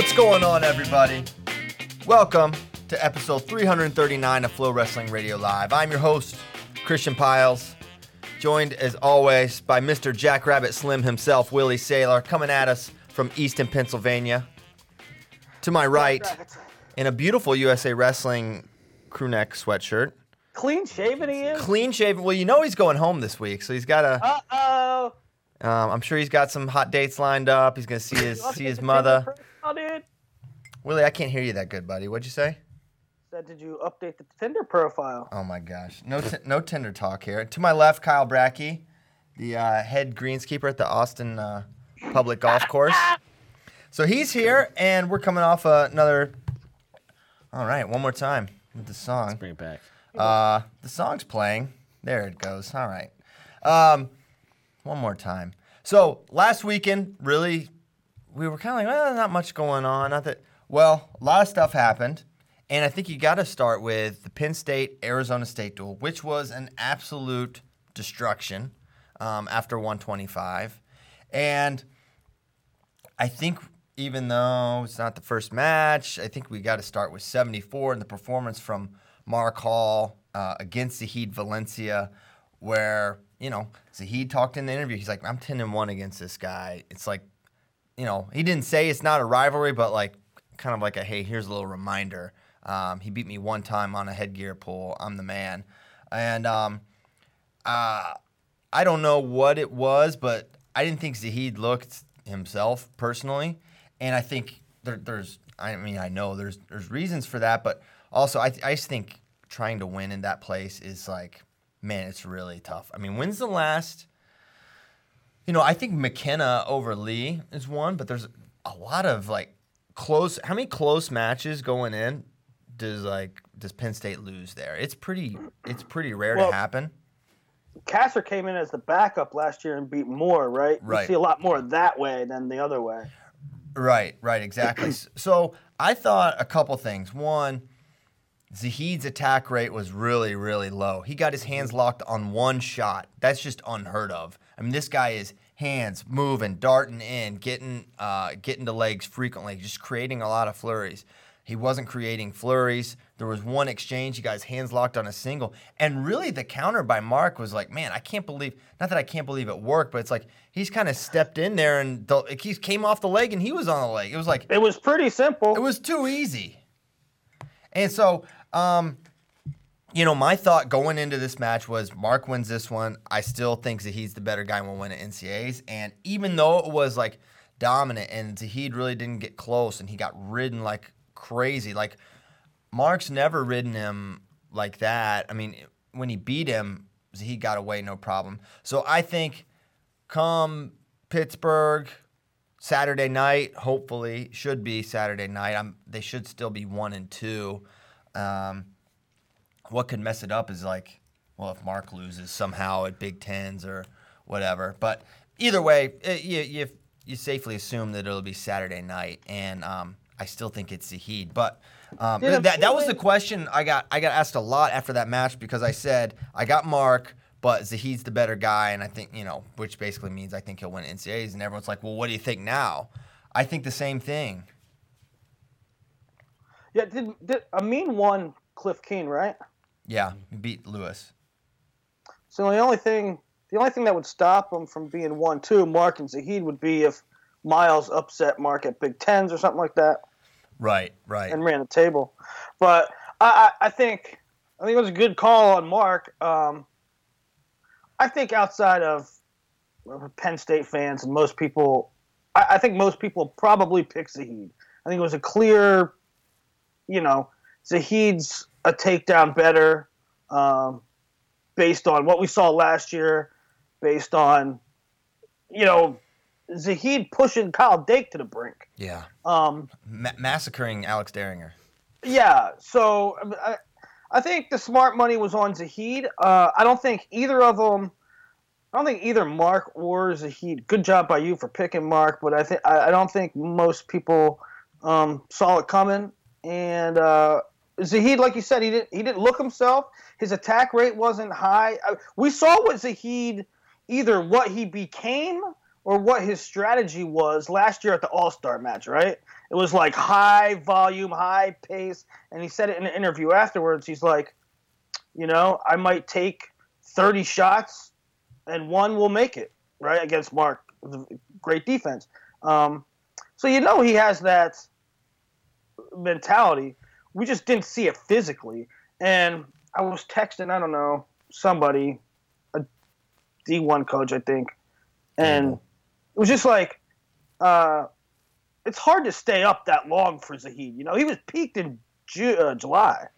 What's going on, everybody? Welcome to episode 339 of FloWrestling Radio Live. I'm your host, Christian Pyles, joined as always by Mr. Jackrabbit Slim himself, Willie Saylor, coming at us from Easton, Pennsylvania. To my right, in a beautiful USA Wrestling crew neck sweatshirt, Clean shaven he is. clean shaven. Well, you know he's going home this week, so he's got a. Uh oh. Um, I'm sure he's got some hot dates lined up. He's gonna see his see his mother. Oh, dude. Willie, I can't hear you that good, buddy. What'd you say? Said, did you update the Tinder profile? Oh my gosh, no t- no Tinder talk here. To my left, Kyle Brackey, the uh, head greenskeeper at the Austin uh, Public Golf Course. So he's here, and we're coming off uh, another. All right, one more time with the song. Bring it back. Uh, the song's playing. There it goes. All right. Um, one more time. So last weekend, really, we were kind of like, well, not much going on. Not that. Well, a lot of stuff happened, and I think you got to start with the Penn State Arizona State duel, which was an absolute destruction um, after 125, and I think even though it's not the first match, I think we got to start with 74 and the performance from Mark Hall uh, against Zahid Valencia, where you know Zahid talked in the interview. He's like, "I'm 10 and one against this guy." It's like, you know, he didn't say it's not a rivalry, but like, kind of like a hey, here's a little reminder. Um, he beat me one time on a headgear pull. I'm the man, and um, uh, I don't know what it was, but I didn't think Zahid looked himself personally, and I think there, there's. I mean, I know there's there's reasons for that, but also I I just think trying to win in that place is like, man, it's really tough. I mean, when's the last? You know, I think McKenna over Lee is one, but there's a lot of like close. How many close matches going in does like does Penn State lose there? It's pretty. It's pretty rare Well, to happen. Cassar came in as the backup last year and beat Moore, right? Right. You see a lot more that way than the other way. Right, right, exactly. So I thought a couple things. One, Zahid's attack rate was really, really low. He got his hands locked on one shot. That's just unheard of. I mean, this guy is hands moving, darting in, getting uh, getting to legs frequently, just creating a lot of flurries. He wasn't creating flurries. There was one exchange. He got his hands locked on a single. And really, the counter by Mark was like, man, I can't believe, not that I can't believe it worked, but it's like he's kind of stepped in there and the, he came off the leg and he was on the leg. It was like, It was pretty simple. it was too easy. And so, um, you know, my thought going into this match was Mark wins this one. I still think that he's the better guy and will win at NCAAs. And even though it was like dominant and Zahid really didn't get close and he got ridden like crazy, like Mark's never ridden him like that. I mean, when he beat him, Zahid got away no problem. So I think come Pittsburgh, Saturday night, hopefully, should be Saturday night. I'm, they should still be one and two. Um, what could mess it up is like, well, if Mark loses somehow at Big Tens or whatever. But either way, it, you, you you safely assume that it'll be Saturday night, and um, I still think it's Zahid. But um, that, that was the question I got. I got asked a lot after that match because I said I got Mark, but Zahid's the better guy, and I think you know, which basically means I think he'll win NCAAs. And everyone's like, well, what do you think now? I think the same thing. yeah, did, did Amine won Cliff Keen, right? Yeah, he beat Lewis. So the only thing, the only thing that would stop him from being one two, Mark and Zahid, would be if Myles upset Mark at Big Tens or something like that Right, right. and ran the table. But I, I, I think I think it was a good call on Mark. Um, I think outside of Penn State fans and most people, I, I think most people probably pick Zahid. I think it was a clear, you know, Zahid's a takedown better. Um, based on what we saw last year, based on, you know, Zahid pushing Kyle Dake to the brink. Yeah. Um, Ma- massacring Alex Dieringer. yeah, so I, I think the smart money was on Zahid. Uh, I don't think either of them. I don't think either Mark or Zahid. Good job by you for picking Mark, but I think I, I don't think most people um, saw it coming. And uh, Zahid, like you said, he didn't he didn't look himself. His attack rate wasn't high. We saw what Zahid either what he became or what his strategy was last year at the All Star match. Right? It was like high volume, high pace, and he said it in an interview afterwards. He's like, you know, I might take thirty shots and one will make it right against Mark. Great defense. Um, so you know he has that mentality. We just didn't see it physically. And I was texting, I don't know, somebody, a D1 coach, I think, and it was just like, uh, it's hard to stay up that long for Zahid. You know, he was peaked in Ju- uh, July.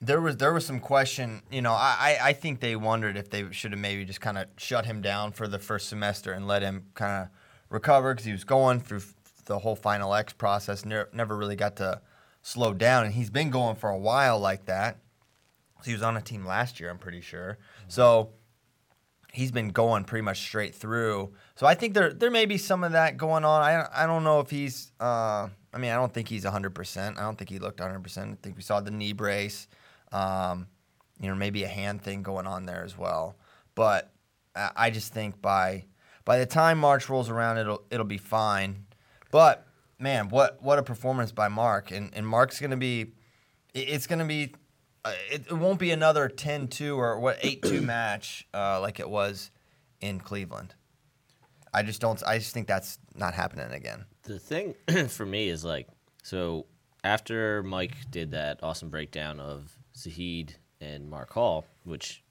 There was there was some question, you know. I, I think they wondered if they should have maybe just kind of shut him down for the first semester and let him kind of recover because he was going through the whole Final X process, ne- never really got to slow down, and he's been going for a while like that. He was on a team last year, I'm pretty sure. So he's been going pretty much straight through. So I think there there may be some of that going on. I I don't know if he's. Uh, I mean, I don't think he's 100. percent I don't think he looked 100. percent I think we saw the knee brace. Um, you know, maybe a hand thing going on there as well. But I I just think by by the time March rolls around, it'll it'll be fine. But man, what what a performance by Mark! And and Mark's gonna be, it's gonna be, uh, it, it won't be another 10-2 or what 8-2 match uh, like it was in Cleveland. I just don't. I just think that's not happening again. The thing for me is like, so after Mike did that awesome breakdown of Zahid and Mark Hall, which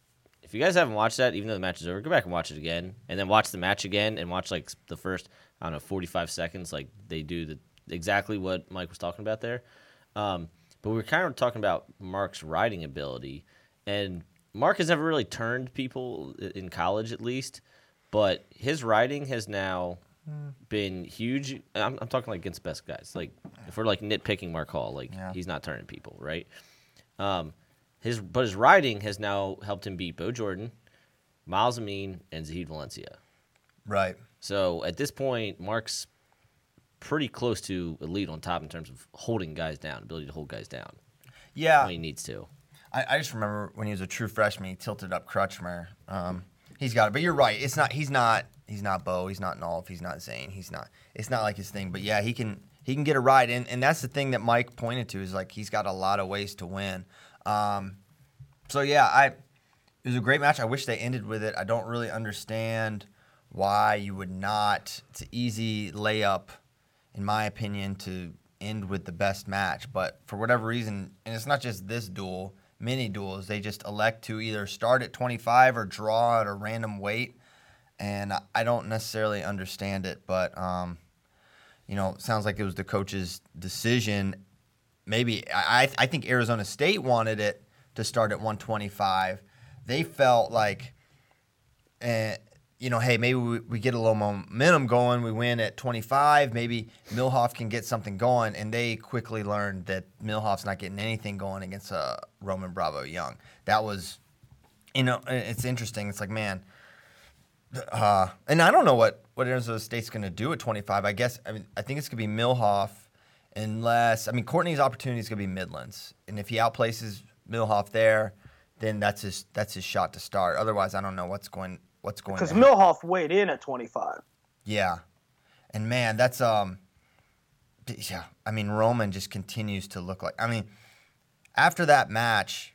if you guys haven't watched that, even though the match is over, go back and watch it again, and then watch the match again and watch like the first I don't know forty five seconds. Like they do the exactly what Mike was talking about there. Um, but we were kind of talking about Mark's riding ability, and Mark has never really turned people in college, at least. But his riding has now been huge. I'm, I'm talking like against best guys. Like if we're like nitpicking Mark Hall, like Yeah. he's not turning people, right? Um, his but his riding has now helped him beat Bo Jordan, Myles Amine, and Zahid Valencia. Right. So at this point, Mark's pretty close to elite on top in terms of holding guys down, ability to hold guys down Yeah. when he needs to. I, I just remember when he was a true freshman, he tilted up Crutchmer. Um, he's got it, but you're right. It's not. He's not. He's not Bo. He's not Nolf. He's not Zane. He's not. It's not like his thing. But yeah, he can. He can get a ride, and, and that's the thing that Mike pointed to is like he's got a lot of ways to win. Um, so yeah, I. It was a great match. I wish they ended with it. I don't really understand why you would not. It's an easy layup, in my opinion, to end with the best match. But for whatever reason, and it's not just this duel, many duels, they just elect to either start at 25 or draw at a random weight. And I- don't necessarily understand it, but um, you know, sounds like it was the coach's decision. Maybe I, I think Arizona State wanted it to start at 125. They felt like, uh, you know, hey, maybe we, we get a little momentum going. We win at 25. Maybe Millhof can get something going. And they quickly learned that Millhof's not getting anything going against uh, Roman Bravo Young. That was, you know, it's interesting. It's like, man, uh, and I don't know what what Arizona State's going to do at 25. I guess I mean I think it's going to be Millhof, unless I mean Courtney's opportunity is going to be Midlands, and if he outplaces Millhof there, then that's his that's his shot to start. Otherwise, I don't know what's going what's going. Because. Millhof weighed in at 25. Yeah, and man, that's um, yeah. I mean, Roman just continues to look like. I mean, after that match,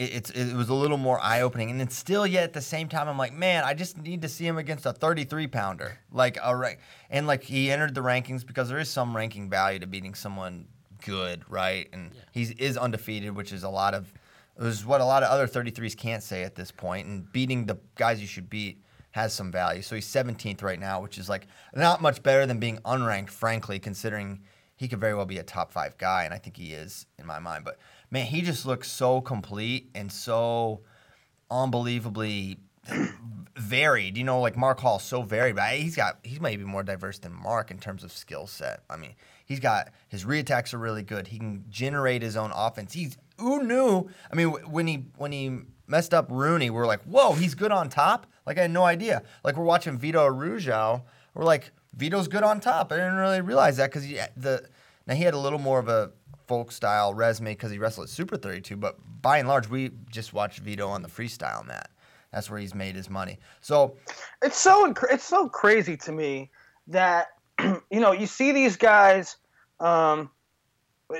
it, it's it was a little more eye opening, and then still, yet at the same time, I'm like, man, I just need to see him against a 33 pounder, like a rank, and like he entered the rankings because there is some ranking value to beating someone good, right? And he's is undefeated, which is a lot of. It was what a lot of other 33s can't say at this point, and beating the guys you should beat has some value. So he's 17th right now, which is like not much better than being unranked, frankly, considering he could very well be a top five guy, and I think he is in my mind. But man, he just looks so complete and so unbelievably varied. You know, like Mark Hall's so varied, but he's got he's maybe more diverse than Mark in terms of skill set. I mean, he's got his reattacks are really good. He can generate his own offense. He's who knew? I mean, when he when he messed up Rooney, we're like, whoa, he's good on top. Like I had no idea. Like we're watching Vito Arujau, we're like, Vito's good on top. I didn't really realize that because the now he had a little more of a folk style resume because he wrestled at Super 32, but by and large, we just watched Vito on the freestyle mat. That's where he's made his money. So it's so inc- it's so crazy to me that you know you see these guys um,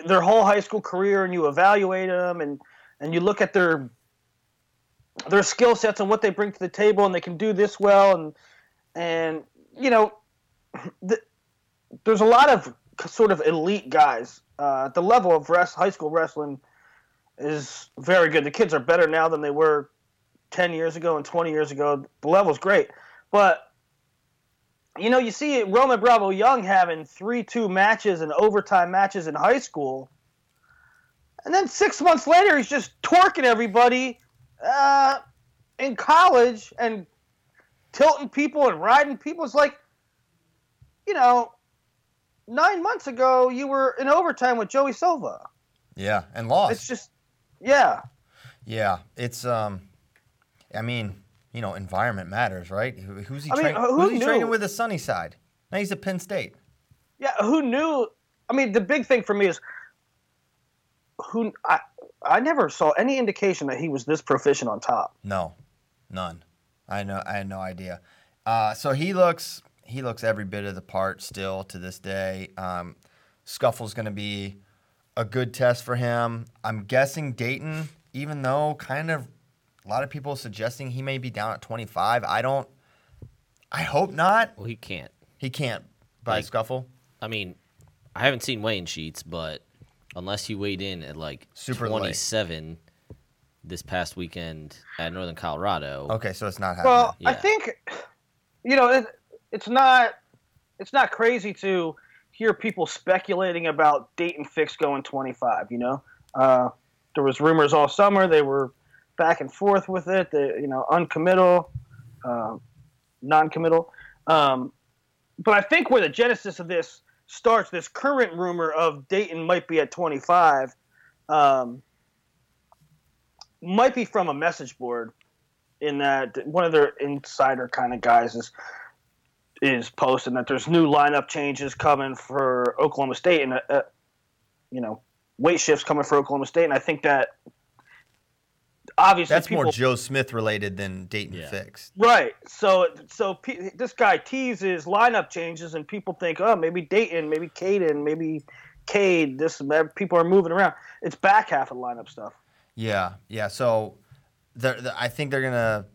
their whole high school career and you evaluate them and and you look at their their skill sets and what they bring to the table and they can do this well and and you know the, there's a lot of sort of elite guys uh, the level of rest, high school wrestling is very good. The kids are better now than they were 10 years ago and 20 years ago. The level's great. But, you know, you see Roman Bravo Young having 3 2 matches and overtime matches in high school. And then six months later, he's just twerking everybody uh, in college and tilting people and riding people. It's like, you know, nine months ago you were in overtime with Joey Silva. Yeah, and lost. It's just, yeah. Yeah, it's um, I mean, you know, environment matters, right? Who's he, I mean, train- who who's he training with the sunny side? Now he's at Penn State. Yeah, who knew? I mean, the big thing for me is who I I never saw any indication that he was this proficient on top. No, none. I know. I had no idea. Uh, so he looks he looks every bit of the part still to this day. Um, Scuffle's going to be a good test for him. I'm guessing Dayton, even though kind of a lot of people suggesting he may be down at 25. I don't. I hope not. Well, he can't. He can't by Like- Scuffle. I mean, I haven't seen weighing sheets, but unless he weighed in at like Super light. 27 this past weekend at Northern Colorado, Okay, so it's not happening. Well, I think you know it, it's not it's not crazy to hear people speculating about Dayton Fix going 25. You know, uh, there was rumors all summer. They were back and forth with it. They, you know, uncommittal, uh, non-committal. Um, but I think where the genesis of this starts, this current rumor of Dayton might be at 25, um, might be from a message board in that one of their insider kind of guys is is posting that there's new lineup changes coming for Oklahoma State and uh, uh, you know weight shifts coming for Oklahoma State, and I think that obviously That's people, more Joe Smith related than Dayton Yeah. Fixed. right. So so pe- this guy teases lineup changes, and people think, oh, maybe Dayton, maybe Caden, maybe Cade. This people are moving around. It's back half of the lineup stuff. Yeah, yeah. So, they're, they're- I think they're gonna.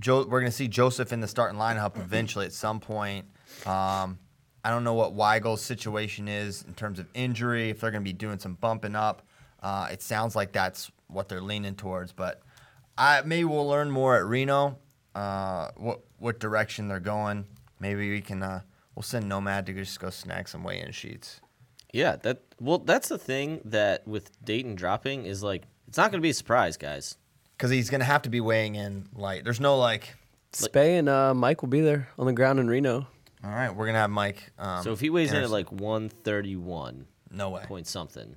Joe, we're gonna see Joseph in the starting lineup eventually at some point. Um, I don't know what Weigel's situation is in terms of injury. If they're gonna be doing some bumping up, uh, it sounds like that's what they're leaning towards. But I maybe we'll learn more at Reno. Uh, what what direction they're going? Maybe we can. Uh, we'll send Nomad to just go snag some weigh-in sheets. yeah, that well, that's the thing that with Dayton dropping is like it's not going to be a surprise, guys. Because he's gonna have to be weighing in light. There's no like. Spey and uh, Mike will be there on the ground in Reno. All right, we're gonna have Mike. Um, So if he weighs in at Anderson. like 131 no way. point something,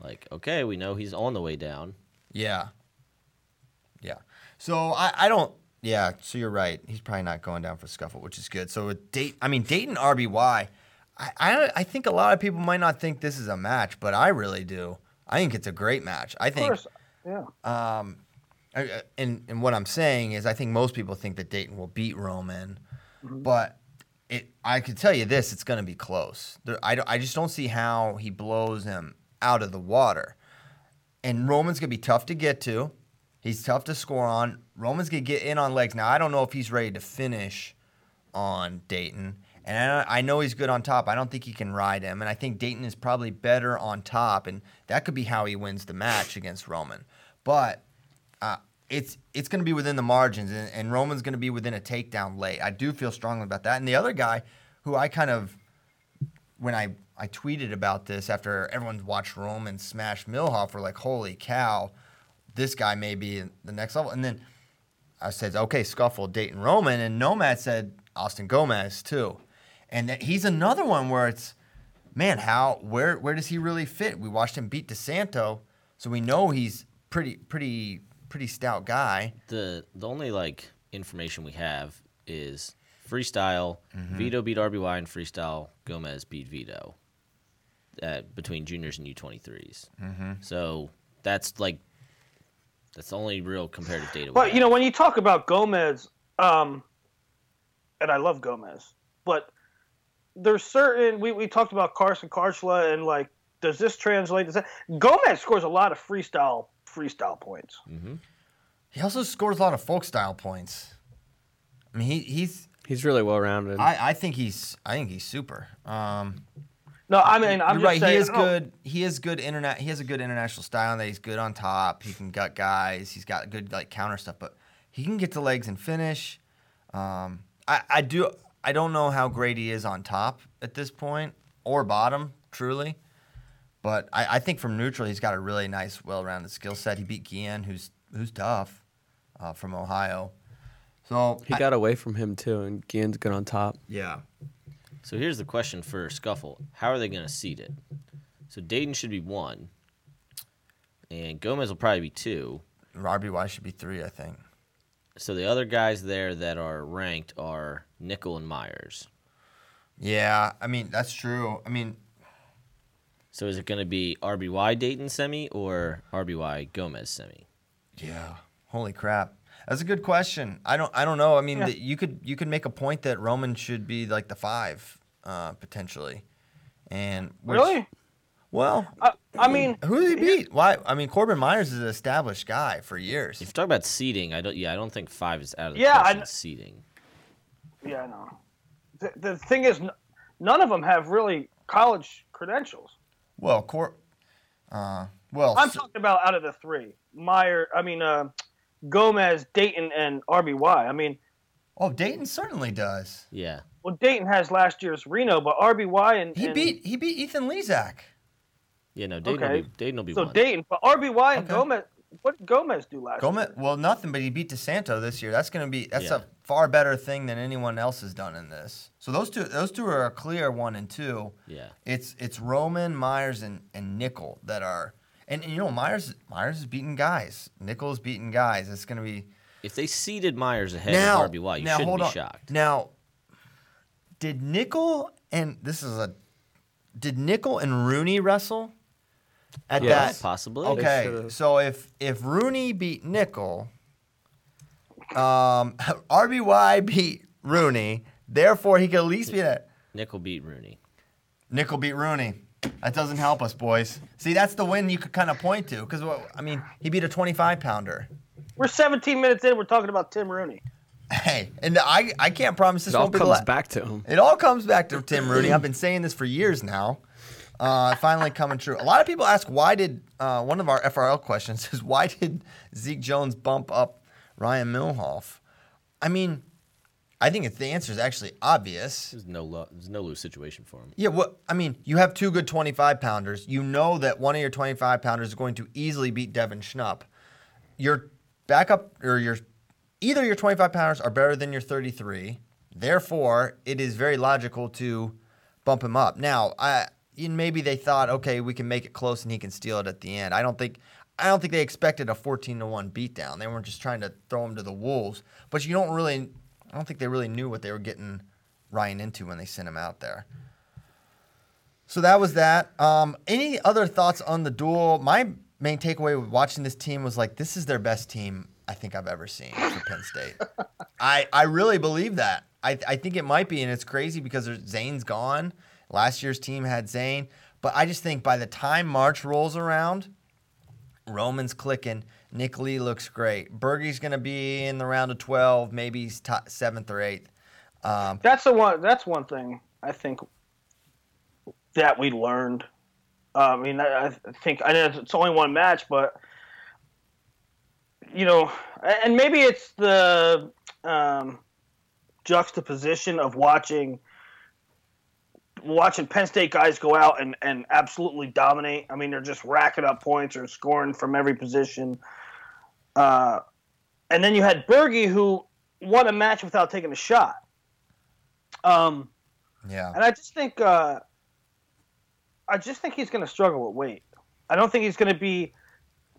like okay, we know he's on the way down. Yeah. Yeah. So I, I don't. Yeah. So you're right. He's probably not going down for scuffle, which is good. So with Dayton, I mean Dayton RBY, I, I I think a lot of people might not think this is a match, but I really do. I think it's a great match. I Of think. course, yeah. Um, I- I- and and what I'm saying is, I think most people think that Dayton will beat Roman, mm-hmm. but it. I can tell you this: it's going to be close. There, I I just don't see how he blows him out of the water. And Roman's going to be tough to get to. He's tough to score on. Roman's going to get in on legs. Now I don't know if he's ready to finish on Dayton. And I, I know he's good on top. I don't think he can ride him. And I think Dayton is probably better on top. And that could be how he wins the match against Roman. But uh, it's it's going to be within the margins. And, and Roman's going to be within a takedown late. I do feel strongly about that. And the other guy who I kind of, when I, I tweeted about this after everyone watched Roman smash Millhof, we're like, holy cow. this guy may be the next level. And then I said, okay, scuffle Dayton Roman, and Nomad said Austin Gomez too, and he's another one where it's, man, how where where does he really fit? We watched him beat DeSanto, so we know he's pretty pretty pretty stout guy. The the only like information we have is freestyle. Mm-hmm. Vito beat RBY and freestyle. Gomez beat Vito. Uh, between juniors and U23s. Mm-hmm. So that's like that's the only real comparative data. we But you know, when you talk about Gomez, um, and I love Gomez, but there's certain we, we talked about Carson Kharchla and like, does this translate? Does that Gomez scores a lot of freestyle freestyle points? He also scores a lot of folk style points. I mean, he he's He's really well rounded. I, I think he's I think he's super. Um, No, I mean I'm just right. saying. he is oh, good. He is good internet. He has a good international style. That he's good on top. He can gut guys. He's got good like counter stuff. But he can get to legs and finish. Um, I I do. I don't know how great he is on top at this point or bottom. Truly, but I, I think from neutral he's got a really nice, well-rounded skill set. He beat Guillen, who's who's tough, uh, from Ohio. So he I- got away from him too, and Guillen's good on top. yeah. So here's the question for Scuffle: How are they going to seed it? So Dayton should be one, and Gomez will probably be two. RBY should be three, I think. So the other guys there that are ranked are Nickel and Myers. Yeah, I mean that's true. I mean So is it going to be RBY Dayton semi or RBY Gomez semi? Yeah. Holy crap. That's a good question. I don't. I don't know. I mean, Yeah. that you could you could make a point that Roman should be like the five, uh, potentially. And which- really? Well, I, I mean, who did he beat? Why? I mean, Korbin Myers is an established guy for years. If you talk about seeding, I don't. Yeah, I don't think five is out of the Yeah, I question. kn- seeding. yeah, no. The, the thing is, none of them have really college credentials. Well, Cor. Uh, well, I'm so- talking about out of the three, Meyer. I mean, uh, Gomez, Dayton, and RBY. I mean, oh, Dayton certainly does. Yeah. well, Dayton has last year's Reno, but RBY and He and- beat he beat Ethan Lizak. Yeah. No. Dayton Okay. will be. Dayton will be so one. Dayton, but RBY and Okay. Gomez. What did Gomez do last Gomez, year? well, nothing, but he beat DeSanto this year. That's gonna be that's Yeah. a far better thing than anyone else has done in this. So those two, those two are a clear one and two. Yeah. It's it's Roman, Myers, and, and Nickel that are, and, and you know Myers Myers is beating guys. Nickel's beating guys. It's gonna be If they seeded Myers ahead now. of RBY, you now shouldn't hold be on. shocked. Now, did Nickel and this is a, did Nickel and Rooney wrestle? At Yes. that Possibly. Okay, should've. so if if Rooney beat Nickel, um, RBY beat Rooney, therefore he could at least be that. Nickel beat Rooney. Nickel beat Rooney. That doesn't help us, boys. See, that's the win you could kind of point to, because I mean, he beat a 25 pounder. We're 17 minutes in. We're talking about Tim Rooney. Hey, and I I can't promise this It all won't be the comes la- back to him. It all comes back to Tim Rooney. I've been saying this for years now. Uh, finally coming true. A lot of people ask why did uh, one of our FRL questions is why did Zeke Jones bump up Ryan Millhof? I mean, I think the answer is actually obvious. There's no lo- there's no lose situation for him. Yeah, well, I mean, you have two good 25 pounders. You know that one of your 25 pounders is going to easily beat Devin Schnupp. Your backup or your either your 25 pounders are better than your 33. Therefore, it is very logical to bump him up. Now, I know, maybe they thought, okay, we can make it close and he can steal it at the end. I don't think I don't think they expected a 14 to 1 beatdown. They weren't just trying to throw him to the wolves. But you don't really I don't think they really knew what they were getting Ryan into when they sent him out there. So that was that. Um, any other thoughts on the duel? My main takeaway with watching this team was like, this is their best team I think I've ever seen for Penn State. I, I really believe that. I, I think it might be, and it's crazy because Zane's gone. Last year's team had Zane. But I just think by the time March rolls around, Roman's clicking. Nick Lee looks great. Bergie's going to be in the round of 12, maybe he's top, seventh or eighth. Um, That's the one. That's one thing I think that we learned. Uh, I mean, I, I think I know it's only one match, but you know, and maybe it's the um, juxtaposition of watching watching Penn State guys go out and, and absolutely dominate. I mean, they're just racking up points or scoring from every position. Uh, and then you had Berge, who won a match without taking a shot. Um, Yeah. and I just think, uh, I just think he's going to struggle with weight. I don't think he's going to be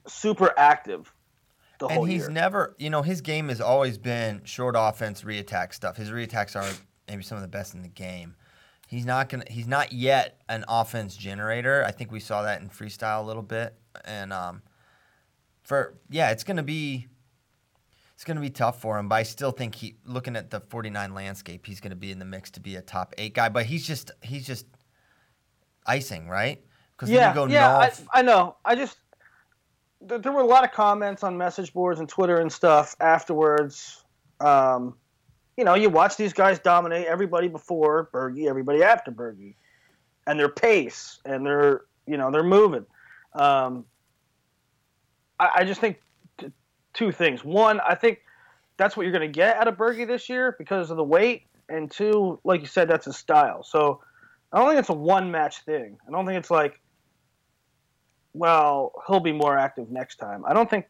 super active the whole And he's year. never, you know, his game has always been short offense, reattack stuff. His reattacks are maybe some of the best in the game. He's not gonna. He's not yet an offense generator. I think we saw that in freestyle a little bit. And um, for yeah, it's gonna be. It's gonna be tough for him, but I still think he, looking at the 49 landscape, he's gonna be in the mix to be a top eight guy. But he's just, he's just icing, right? Because yeah, you go yeah, I, I know. I just th- there were a lot of comments on message boards and Twitter and stuff afterwards. Um, you know, you watch these guys dominate everybody before Bergie, everybody after Bergie, and their pace and their you know they're moving. Um, I, I just think t- two things. One, I think that's what you're going to get out of Bergie this year because of the weight, and two, like you said, that's his style. So I don't think it's a one match thing. I don't think it's like, well, he'll be more active next time. I don't think.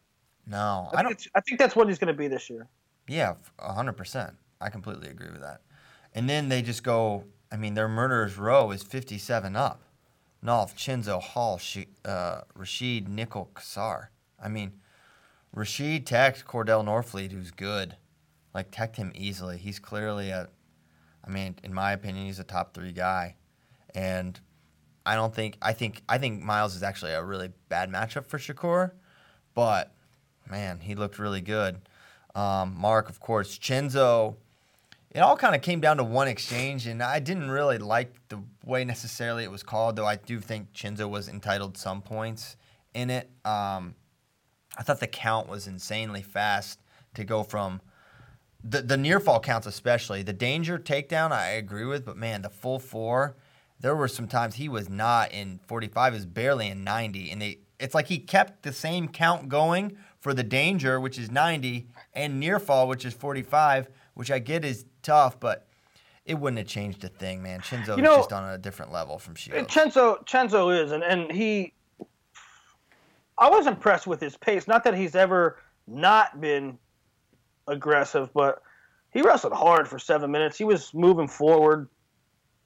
no, I, I think, don't. I think that's what he's going to be this year. Yeah, a hundred percent. I completely agree with that. And then they just go. I mean, their murderers row is fifty-seven up. Nolf, Cenzo, Hall, Shi uh, Rasheed, Nickal, Cassar. I mean, Rasheed teched Kordell Norfleet, who's good. Like teched him easily. He's clearly a. I mean, in my opinion, he's a top three guy, and I don't think. I think. I think Myles is actually a really bad matchup for Shakur, but man, he looked really good. Um, Mark, of course, Cenzo. It all kind of came down to one exchange, and I didn't really like the way necessarily it was called, though I do think Cenzo was entitled some points in it. Um, I thought the count was insanely fast to go from the the near fall counts, especially the danger takedown. I agree with, but man, the full four. There were some times he was not in 45; he was barely in 90, and they. It's like he kept the same count going for the danger, which is 90, and near fall, which is 45, which I get is tough, but it wouldn't have changed a thing, man. Shinzo You is know- just on a different level from Shields. Cenzo Cenzo is, and, and he. I was impressed with his pace. Not that he's ever not been aggressive, but he wrestled hard for seven minutes. He was moving forward,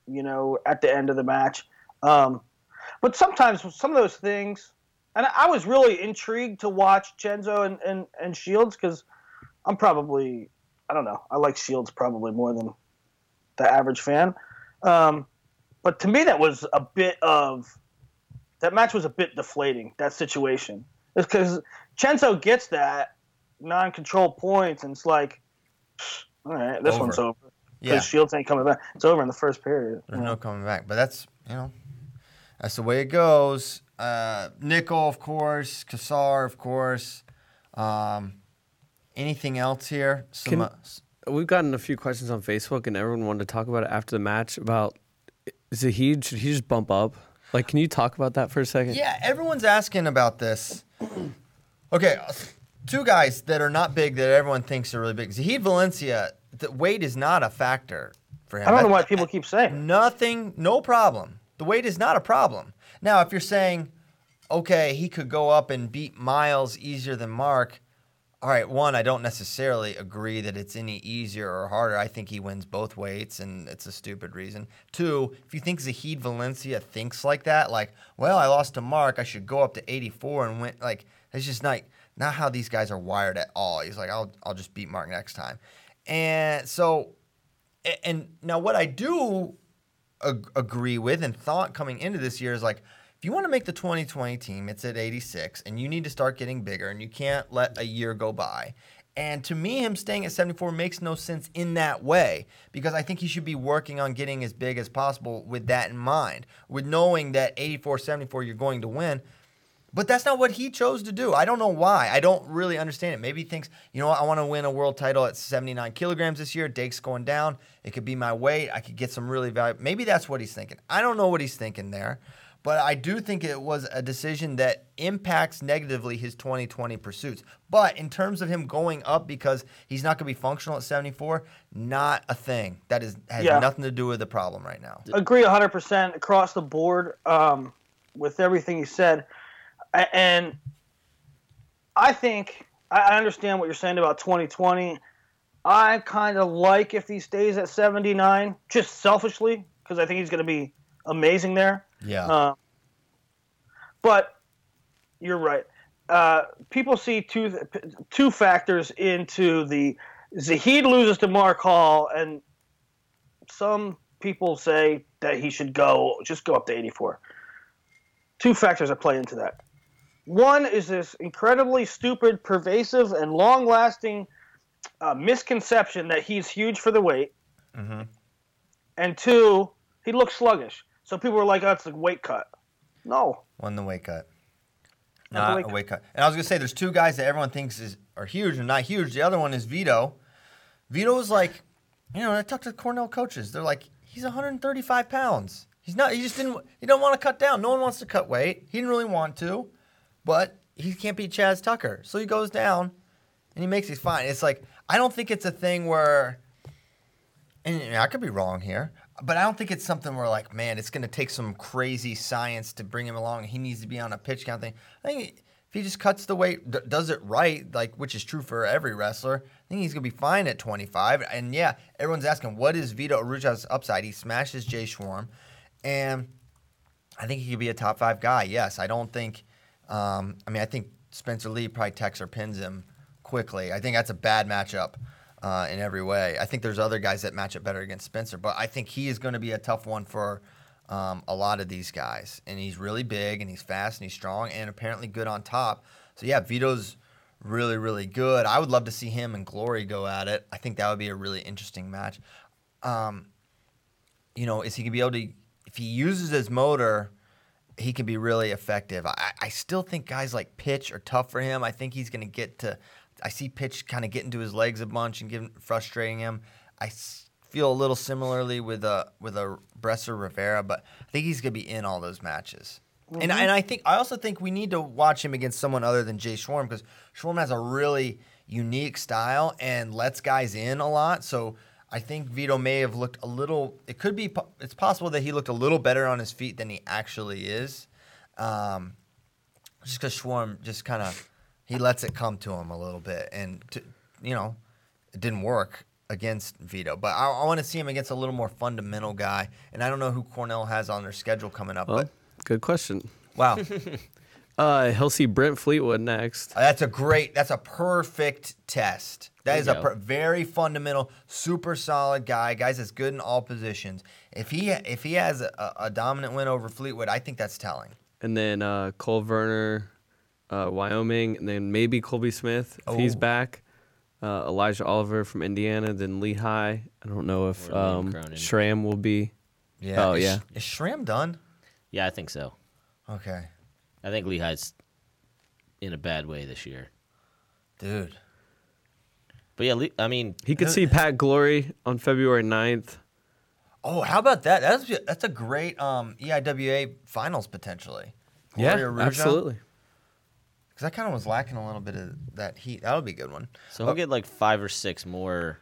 you know, at the end of the match. Um, but sometimes some of those things, and I was really intrigued to watch Cenzo and, and, and Shields because I'm probably, I don't know, I like Shields probably more than the average fan. Um, but to me, that was a bit of that match was a bit deflating. That situation is because Cenzo gets that non-control points, and it's like, all right, this Over. one's over. Because Yeah. Shields ain't coming back. It's over in the first period. There's no coming back. But that's you know, that's the way it goes. Uh, Nickal, of course. Cassar, of course. Um, anything else here? Some, Can- uh, We've gotten a few questions on Facebook, and everyone wanted to talk about it after the match about Zahid. Should he just bump up? Like, can you talk about that for a second? yeah, everyone's asking about this. Okay, uh, two guys that are not big that everyone thinks are really big. Zahid Valencia, the weight is not a factor for him. I don't know why people keep saying. Nothing, no problem. The weight is not a problem. Now, if you're saying, okay, he could go up and beat Myles easier than Mark, all right, one, I don't necessarily agree that it's any easier or harder. I think he wins both weights, and it's a stupid reason. Two, if you think Zahid Valencia thinks like that, like, well, I lost to Mark, I should go up to 84 and win, like, it's just not, not how these guys are wired at all. He's like, I'll, I'll just beat Mark next time. And so, and now what I do ag- agree with and thought coming into this year is like, if you want to make the 2020 team, it's at 86, and you need to start getting bigger, and you can't let a year go by. And to me, him staying at 74 makes no sense in that way because I think he should be working on getting as big as possible with that in mind, with knowing that 84 74 you're going to win. But that's not what he chose to do. I don't know why. I don't really understand it. Maybe he thinks, you know what, I want to win a world title at 79 kilograms this year. Dake's going down. It could be my weight. I could get some really value. Maybe that's what he's thinking. I don't know what he's thinking there. But I do think it was a decision that impacts negatively his 2020 pursuits. But in terms of him going up because he's not going to be functional at 74, not a thing. That is has Yeah. nothing to do with the problem right now. agree 100% across the board um, with everything you said. And I think I, I understand what you're saying about 2020. I kind of like if he stays at 79, just selfishly, because I think he's going to be amazing there. Yeah. Uh, but you're right. Uh, people see two two factors into the Zahid loses to Mark Hall, and some people say that he should go just go up to 84. Two factors that play into that. One is this incredibly stupid, pervasive, and long-lasting uh, misconception that he's huge for the weight, and two, he looks sluggish. So people were like, "Oh, it's a weight cut." No, Won the weight cut. Not the Not weight a cut. weight cut. And I was gonna say, there's two guys that everyone thinks is are huge and not huge. The other one is Vito. Vito was like, you know, I talked to Cornell coaches. They're like, he's 135 pounds. He's not. He just didn't. He don't want to cut down. No one wants to cut weight. He didn't really want to, but he can't beat Chaz Tucker. So he goes down, and he makes it fine. It's like I don't think it's a thing where and I could be wrong here, but I don't think it's something where like, man, it's going to take some crazy science to bring him along. He needs to be on a pitch count thing. I think if he just cuts the weight, d- does it right, like which is true for every wrestler, I think he's going to be fine at 25. And yeah, everyone's asking, what is Vito Arujau's upside? He smashes Jay Schwarm, and I think he could be a top five guy. Yes, I don't think. Um, I mean, I think Spencer Lee probably texts or pins him quickly. I think that's a bad matchup uh, in every way. I think there's other guys that match up better against Spencer, but I think he is going to be a tough one for um, a lot of these guys. And he's really big, and he's fast, and he's strong, and apparently good on top. So yeah, Vito's really, really good. I would love to see him and Glory go at it. I think that would be a really interesting match. Um, you know, is he gonna be able to? If he uses his motor, he can be really effective. I, I still think guys like Pitch are tough for him. I think he's gonna get to. I see Pitch kind of getting to his legs a bunch and getting frustrating him. I s- feel a little similarly with a with a Bresser Rivera, but I think he's gonna be in all those matches. And and I think I also think we need to watch him against someone other than Jay Schwarm because Schwarm has a really unique style and lets guys in a lot. So I think Vito may have looked a little. It could be. It's possible that he looked a little better on his feet than he actually is. Um, just because Schwarm just kind of he lets it come to him a little bit, and to, you know, it didn't work against Vito. But I, I want to see him against a little more fundamental guy, and I don't know who Cornell has on their schedule coming up. Well, but good question. wow, Uh, he'll see Brent Fleetwood next. that's a great. That's a perfect test. That is a per- very fundamental, super solid guy. Guys that's good in all positions. If he if he has a, a dominant win over Fleetwood, I think that's telling. And then uh, Cole Werner, uh, Wyoming, and then maybe Colby Smith if he's Oh. back. Uh, Elijah Oliver from Indiana, then Lehigh. I don't know if Or Liam um, Cronin. Schramm will be. Yeah. Oh, is, yeah. Is Shram done? Yeah, I think so. Okay, I think Lehigh's in a bad way this year. dude. But yeah, Le- I mean, He could see Pat Glory on February 9th. Oh, how about that? That's that's a great um, EIWA finals potentially. Yeah, Gloria absolutely. Because I kind of was lacking a little bit of that heat. That would be a good one. so he'll get like five or six more,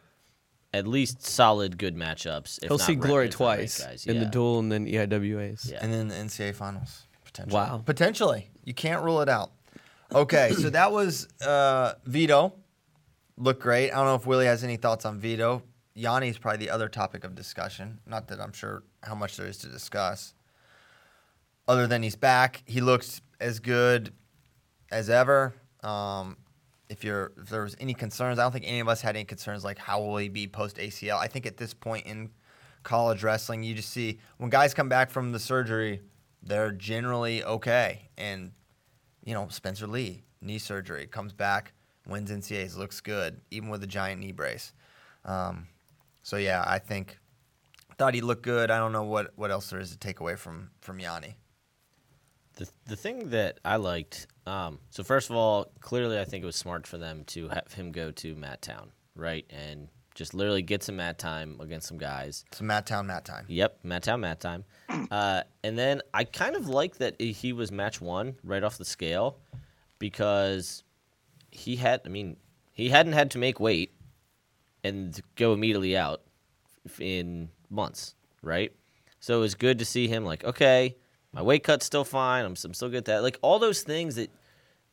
at least solid good matchups. If He'll not see Glory if not ranked twice guys. in the Yeah. duel and then EIWAs. Yeah. And then the NCAA finals potentially. Wow. Potentially, you can't rule it out. Okay, so that was uh, Vito. Looked great. I don't know if Willie has any thoughts on Vito. Yianni is probably the other topic of discussion. Not that I'm sure how much there is to discuss. Other than he's back, he looks as good as ever. Um, if you're if there was any concerns, I don't think any of us had any concerns like how will he be post ACL. I think at this point in college wrestling, you just see when guys come back from the surgery, they're generally okay. And you know, Spencer Lee knee surgery comes back, wins NCAAs, looks good, even with a giant knee brace. Um, so yeah, I think thought he looked good. I don't know what what else there is to take away from from Yianni. The the thing that I liked, um, so first of all, clearly I think it was smart for them to have him go to Matt Town, right, and just literally get some mat time against some guys. It's Matt Town, Matt time. Yep, Matt Town, Matt time. Uh, and then I kind of like that he was match one right off the scale because he had, I mean, he hadn't had to make weight and go immediately out in months, right? So it was good to see him like, okay, my weight cut's still fine. I'm, I'm still good at that. Like all those things that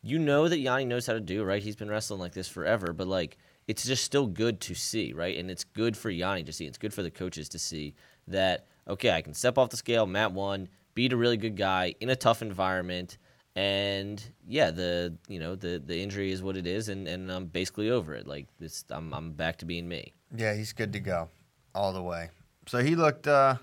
you know that Yianni knows how to do, right? He's been wrestling like this forever, but like it's just still good to see, right? And it's good for Yianni to see. It's good for the coaches to see that okay, I can step off the scale, Matt one, beat a really good guy in a tough environment, and yeah, the you know the the injury is what it is, and and I'm basically over it. Like this, I'm I'm back to being me. Yeah, he's good to go all the way. So he looked uh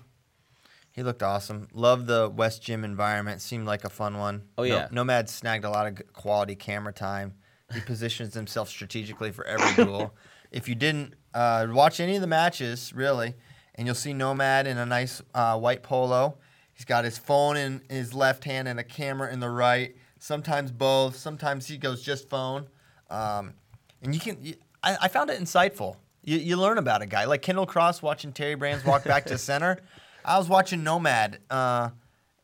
he looked awesome. Loved the West Gym environment. Seemed like a fun one. Oh, No- yeah. Nomad snagged a lot of quality camera time. He positions himself strategically for every duel. If you didn't uh, watch any of the matches, really, and you'll see Nomad in a nice uh, white polo. He's got his phone in his left hand and a camera in the right. Sometimes both. Sometimes he goes just phone. Um, and you can. You, I, I found it insightful. You, you learn about a guy like Kendall Cross watching Terry Brands walk back to center. I was watching Nomad, uh,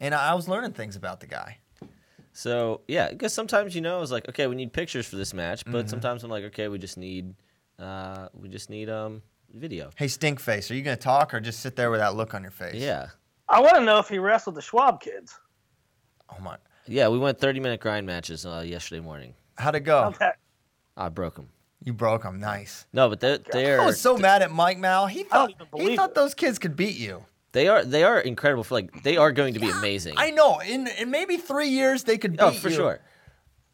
and I was learning things about the guy. So yeah, because sometimes you know, I was like, okay, we need pictures for this match, but Mm-hmm. sometimes I'm like, okay, we just need, uh, we just need um video. Hey, Stinkface, are you gonna talk or just sit there with that look on your face? Yeah, I want to know if he wrestled the Schwab kids. Oh my. yeah, we went 30 minute grind matches uh, yesterday morning. How'd it go? Okay. I broke them. You broke him. Nice. No, but they're, they're I was so mad at Mike Mal. He thought he thought it. those kids could beat you. They are they are incredible. For like they are going to be amazing. I know. In in maybe three years they could beat oh, for you. sure.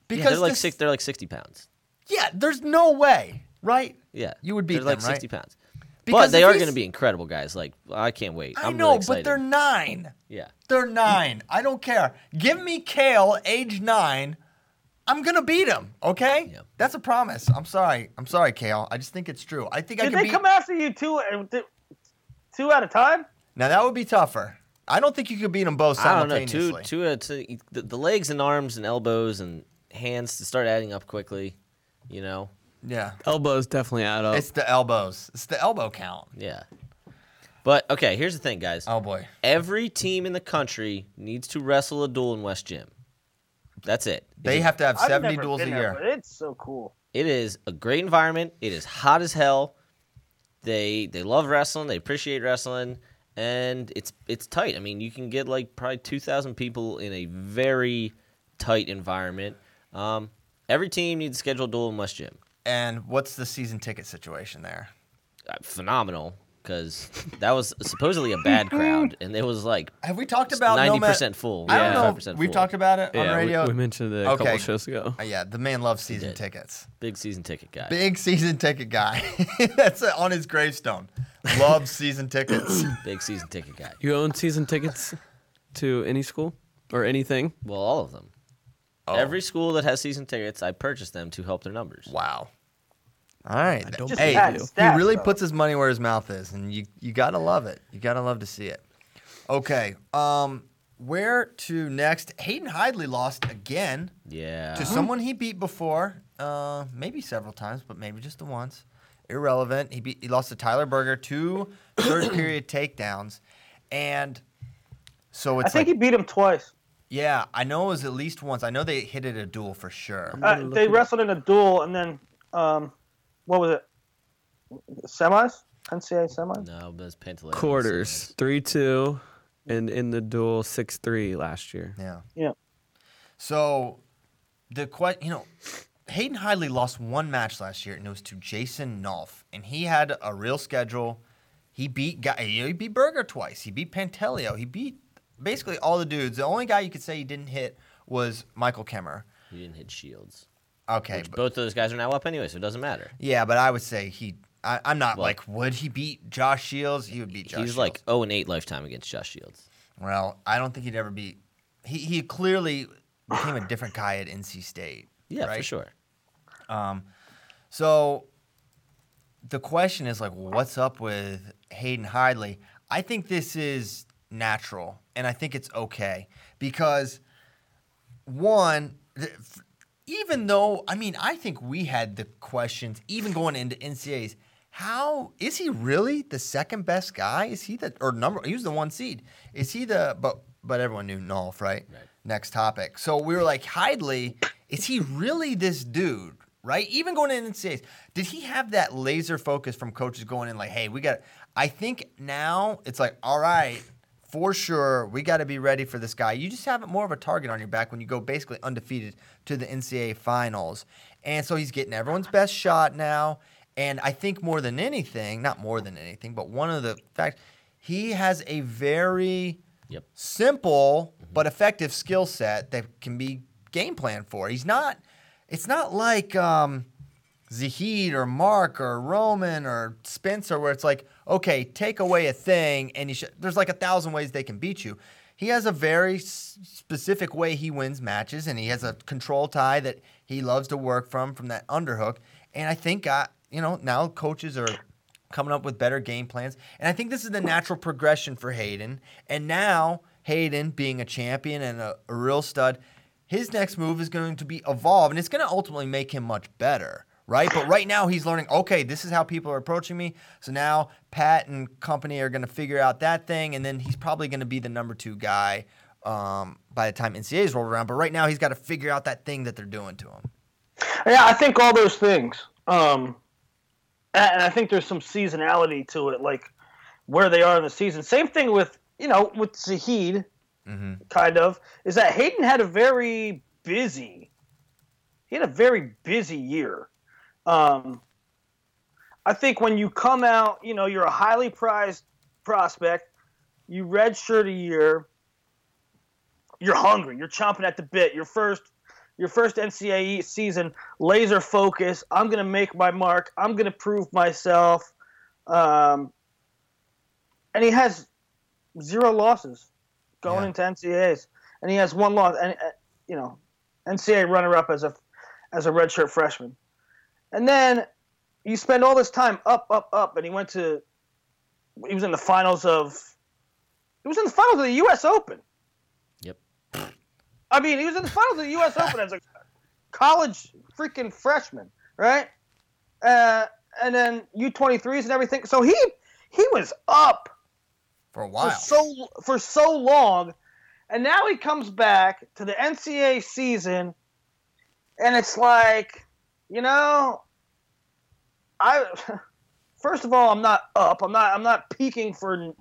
Because Yeah, they're like this- six. They're like 60 pounds. Yeah, there's no way, right? Yeah, You would beat they're like right? 60 pounds. Because but they are going to be incredible guys. Like I can't wait. I I'm know, really but they're nine. yeah. They're nine. I don't care. Give me Kale, age nine. I'm gonna beat him. Okay. Yeah. That's a promise. I'm sorry. I'm sorry, Kale. I just think it's true. I think I can. Did they beat. come after you two, uh, two at a time? Now that would be tougher. I don't think you could beat them both I don't know. Two, two, uh, two, the, the legs and arms and elbows and hands to start adding up quickly. You know. Yeah. Elbows definitely add up. It's the elbows. It's the elbow count. Yeah. But okay, here's the thing, guys. Oh boy. Every team in the country needs to wrestle a duel in West Gym. That's it. They have to have I've 70 never duels a been there, year. but it's so cool. It is a great environment. It is hot as hell. They they love wrestling. They appreciate wrestling, and it's it's tight. I mean, you can get like probably two thousand people in a very tight environment. Um, every team needs to schedule a duel in West Gym. And what's the season ticket situation there? Uh, phenomenal because that was supposedly a bad crowd, and it was like Have we talked about ninety Nomad- percent full. I don't yeah, know. 5% We've full. talked about it on yeah, we- radio. We, mentioned it a Okay. couple shows ago. Uh, yeah, the man loves season did. tickets. Big season ticket guy. Big season ticket guy. That's uh, on his gravestone. Loves season tickets. Big season ticket guy. You own season tickets to any school or anything? Well, all of them. Oh. Every school that has season tickets, I purchase them to help their numbers. Wow. All right. I don't Just hey, bad he really though. puts his money where his mouth is, and you you gotta love it. You gotta love to see it. Okay. Um, where to next? Hayden Hidlay lost again Yeah. to someone he beat before, uh, maybe several times, but maybe just the once. Irrelevant. He beat, he lost to Tyler Berger, two third period takedowns, and so it's. I think like, he beat him twice. yeah, I know it was at least once. I know they hit it a duel for sure. Uh, look they it wrestled in a duel, and then um, what was it? Semis? NCAA semis? no, but it's Pantaleo. Quarters, 3 2, and in the duel, 6 3 last year. Yeah. Yeah. So the que- you know, Hayden Hidlay lost one match last year, and it was to Jason Nolf, and he had a real schedule. He beat guy, he beat Berger twice. He beat Pantaleo. He beat basically all the dudes. The only guy you could say he didn't hit was Michael Kemerer. He didn't hit Shields. Okay, Which but, both of those guys are now up anyway, so it doesn't matter. yeah, but I would say he. I, I'm not Well- like would he beat Josh Shields? He would beat Josh. He's Shields. like 0 and 8 lifetime against Josh Shields. well, I don't think he'd ever beat. He he clearly became a different guy at NC State. Yeah, for right? sure. Um, so the question is like, what's up with Hayden Hidlay? I think this is natural, and I think it's okay because one, even though I mean, I think we had the questions even going into NCAA's. How is he really the second best guy? Is he the or number? He was the one seed. Is he the but but everyone knew Nolf, right? Right. Next topic. So we were like, Hidlay, is he really this dude? Right? Even going into NCAAs, did he have that laser focus from coaches going in like, hey, we got? I think now it's like, all right, for sure, we got to be ready for this guy. You just have more of a target on your back when you go basically undefeated to the NCAA finals. And so he's getting everyone's best shot now. And I think more than anything, not more than anything, but one of the facts, he has a very Yep. simple but effective skill set that can be game planned for. He's not. It's not like um, Zahid or Mark or Roman or Spencer, where it's like, okay, take away a thing, and you should, there's like a thousand ways they can beat you. He has a very specific way he wins matches, and he has a control tie that he loves to work from from that underhook. And I think, uh, you know, now coaches are coming up with better game plans. And I think this is the natural progression for Hayden. And now, Hayden being a champion and a, a real stud, his next move is going to be evolve, and it's going to ultimately make him much better, right? But right now, he's learning, okay, this is how people are approaching me. So now Pat and company are going to figure out that thing, and then he's probably going to be the number two guy um, by the time NCAA's rolled around. But right now, he's got to figure out that thing that they're doing to him. Yeah, I think all those things. Um, and I think there's some seasonality to it, like where they are in the season. Same thing with you know with Zahid, kind of is that Hayden had a very busy. He had a very busy year. Um, I think when you come out, you know, you're a highly prized prospect. You redshirt a year. You're hungry. You're chomping at the bit. Your first your first NCAA season, laser focus. I'm going to make my mark. I'm going to prove myself. Um, and he has zero losses going Yeah. into NCAAs, and he has one loss. And uh, you know, NCAA runner-up as a as a redshirt freshman, and then you spend all this time up, up, up, and he went to. He was in the finals of. He was in the finals of the U.S. Open. Yep. I mean, he was in the finals of the U.S. Open as a college freaking freshman, right? Uh, and then U23s and everything. So he he was up For a for while. so for so long, and now he comes back to the NCAA season, and it's like, you know, I first of all, I'm not up. I'm not. I'm not peaking for